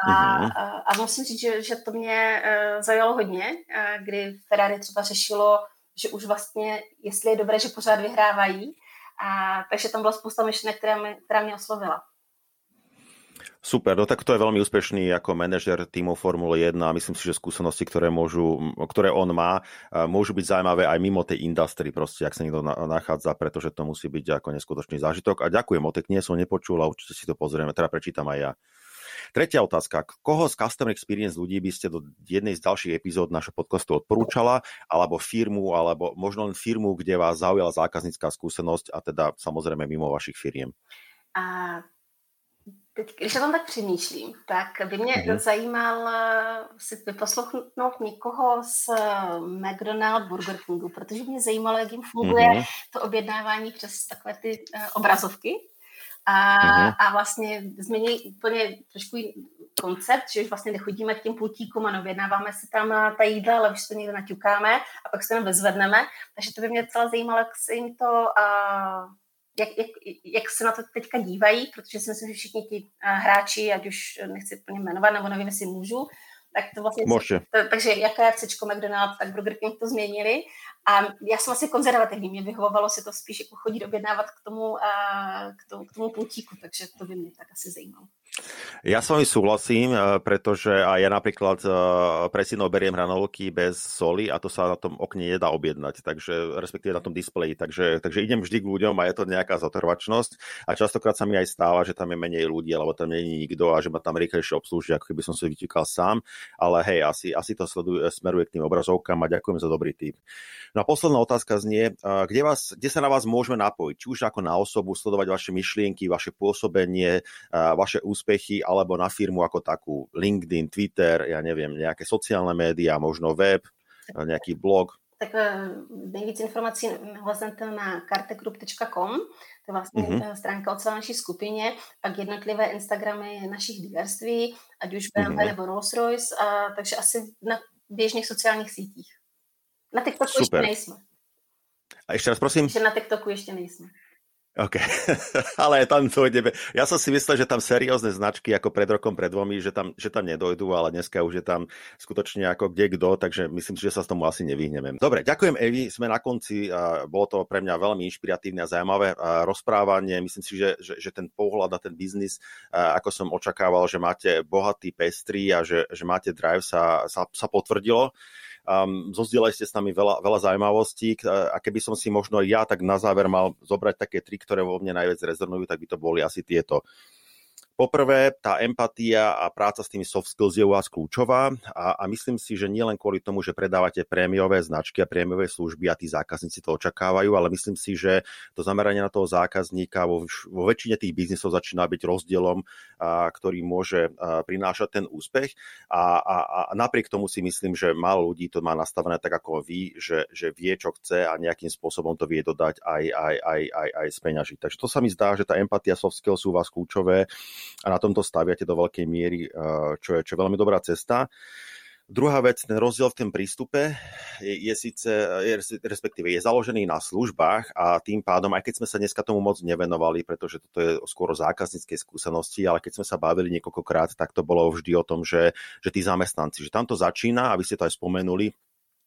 A, mm-hmm. a, a musím říct, že, že to mě uh, zaujalo hodně, uh, kdy Ferrari třeba řešilo, že už vlastně, jestli je dobré, že pořád vyhrávají. A, takže tam byla spousta myšlenek, která mě, která mě oslovila. Super, no tak to je veľmi úspešný ako manažer týmov Formule 1 a myslím si, že skúsenosti, ktoré, môžu, ktoré on má, môžu byť zaujímavé aj mimo tej industry, proste, ak sa niekto nachádza, pretože to musí byť ako neskutočný zážitok. A ďakujem, o tej knihe som nepočul a určite si to pozrieme, teda prečítam aj ja. Tretia otázka. Koho z Customer Experience ľudí by ste do jednej z ďalších epizód našho podcastu odporúčala, alebo firmu, alebo možno len firmu, kde vás zaujala zákaznícká skúsenosť a teda samozrejme mimo vašich firiem? A Teď, když o tom tak přemýšlím, tak by mě mm-hmm. zajímal eh, si vyposlouchnout někoho z eh, McDonald Burger Kingu, protože mě zajímalo, jak jim funguje mm-hmm. to objednávání přes takové ty uh, obrazovky. A, mm-hmm. a vlastně změní úplně trošku koncept, že už vlastně nechodíme k těm pultíkům a objednáváme si tam ta jídla, ale už to někde naťukáme a pak se tam vyzvedneme. Takže to by mě celé zajímalo, jak se jim to uh, jak, jak, jak se na to teďka dívají, protože si myslím, že všichni ti hráči, ať už nechci plně jmenovat, nebo nevím, jestli můžu, tak to vlastně... Může. To, takže jaké Cčko McDonald's, tak Burger King to změnili. A já jsem asi konzervativní, mě vyhovovalo si to spíš jako chodit objednávat k tomu, a eh, k tomu, k tomu pultíku, takže to by mě tak asi zajímalo. Ja s vami súhlasím, eh, pretože aj ja napríklad eh, pre synov beriem hranolky bez soli a to sa na tom okne nedá objednať, takže respektíve na tom displeji, takže, takže idem vždy k ľuďom a je to nejaká zotrvačnosť. A častokrát sa mi aj stáva, že tam je menej ľudí, alebo tam není nikto a že ma tam rýchlejšie obslúži, ako keby som si vyťukal sám, ale hej, asi, asi to sleduje, smeruje k tým obrazovkám a ďakujem za dobrý tip. No a posledná otázka znie, eh, kde, vás, kde sa na vás môžeme napojiť, či už ako na osobu, sledovať vaše myšlienky, vaše pôsobenie, vaše úspechy úspechy alebo na firmu ako takú. LinkedIn, Twitter, ja neviem, nejaké sociálne média, možno web, nejaký blog. Tak eh, nejvíc informací naleznete na kartegroup.com, to je vlastně mm-hmm. stránka o celé naší skupině, pak jednotlivé Instagramy našich dílerství, ať už BMW mm-hmm. nebo Rolls-Royce, a, takže asi na běžných sociálních sítích. Na TikToku Super. ještě nejsme. A ještě raz prosím? Ještě na TikToku ještě nejsme. OK, ale tam dojdeme. Ja som si myslel, že tam seriózne značky ako pred rokom, pred dvomi, že tam, že tam nedojdú, ale dneska už je tam skutočne ako kde kto, takže myslím si, že sa s tomu asi nevyhneme. Dobre, ďakujem Evi, sme na konci, a bolo to pre mňa veľmi inšpiratívne a zaujímavé rozprávanie. Myslím si, že, že, že ten pohľad na ten biznis, ako som očakával, že máte bohatý, pestrý a že, že máte drive sa, sa, sa potvrdilo. Um, zozdielali ste s nami veľa, veľa zaujímavostí a keby som si možno ja tak na záver mal zobrať také tri, ktoré vo mne najviac rezonujú, tak by to boli asi tieto. Poprvé, tá empatia a práca s tými soft skills je u vás kľúčová a, a myslím si, že nielen kvôli tomu, že predávate prémiové značky a prémiové služby a tí zákazníci to očakávajú, ale myslím si, že to zameranie na toho zákazníka vo, vo väčšine tých biznisov začína byť rozdielom, a, ktorý môže a, prinášať ten úspech a, a, a napriek tomu si myslím, že málo ľudí to má nastavené tak ako vy, že, že vie, čo chce a nejakým spôsobom to vie dodať aj, aj, aj, aj, aj z peňaží. Takže to sa mi zdá, že tá empatia soft skills sú u vás kľúčové a na tomto staviate do veľkej miery, eh, čo je, čo je veľmi dobrá cesta. Druhá vec, ten rozdiel v tom prístupe je, je síce, je, respektíve je založený na službách a tým pádom, aj keď sme sa dneska tomu moc nevenovali, pretože toto je skôr o zákazníckej skúsenosti, ale keď sme sa bavili niekoľkokrát, tak to bolo vždy o tom, že, že tí zamestnanci, že tam to začína, a vy ste to aj spomenuli,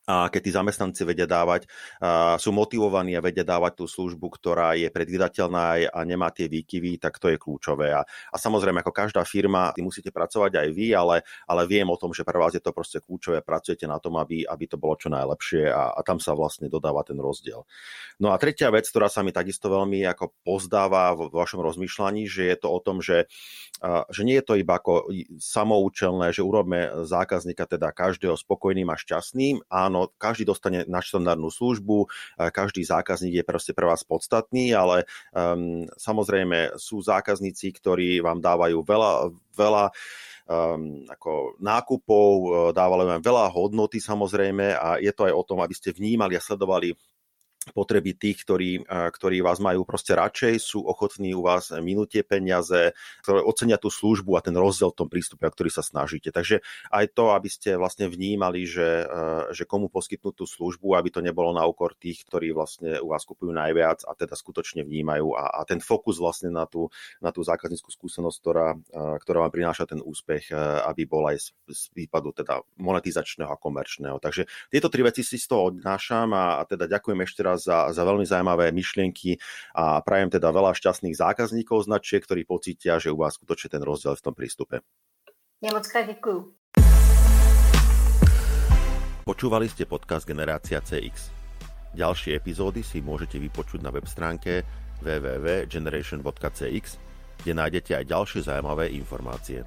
a keď tí zamestnanci vedia dávať, a sú motivovaní a vedia dávať tú službu, ktorá je predvydateľná a nemá tie výkyvy, tak to je kľúčové. A, a samozrejme, ako každá firma, ty musíte pracovať aj vy, ale, ale viem o tom, že pre vás je to proste kľúčové, pracujete na tom, aby, aby to bolo čo najlepšie a, a tam sa vlastne dodáva ten rozdiel. No a tretia vec, ktorá sa mi takisto veľmi ako pozdáva v vašom rozmýšľaní, že je to o tom, že, že nie je to iba ako samoučelné, že urobme zákazníka teda každého spokojným a šťastným. Áno, áno, každý dostane štandardnú službu, každý zákazník je proste pre vás podstatný, ale um, samozrejme sú zákazníci, ktorí vám dávajú veľa, veľa um, ako nákupov, dávali vám veľa hodnoty samozrejme a je to aj o tom, aby ste vnímali a sledovali potreby tých, ktorí, ktorí vás majú proste radšej, sú ochotní u vás minúť peniaze, ktoré ocenia tú službu a ten rozdiel v tom prístupe, o ktorý sa snažíte. Takže aj to, aby ste vlastne vnímali, že, že komu poskytnú tú službu, aby to nebolo na úkor tých, ktorí vlastne u vás kupujú najviac a teda skutočne vnímajú a, a ten fokus vlastne na tú, na tú zákazníckú skúsenosť, ktorá, ktorá vám prináša ten úspech, aby bol aj z, z výpadu teda monetizačného a komerčného. Takže tieto tri veci si z toho odnášam a, a teda ďakujem ešte raz za, za veľmi zaujímavé myšlienky a prajem teda veľa šťastných zákazníkov značiek, ktorí pocítia, že u vás skutočne ten rozdiel v tom prístupe. Ja moc ďakujem. Počúvali ste podcast Generácia CX. Ďalšie epizódy si môžete vypočuť na web stránke www.generation.cx, kde nájdete aj ďalšie zaujímavé informácie.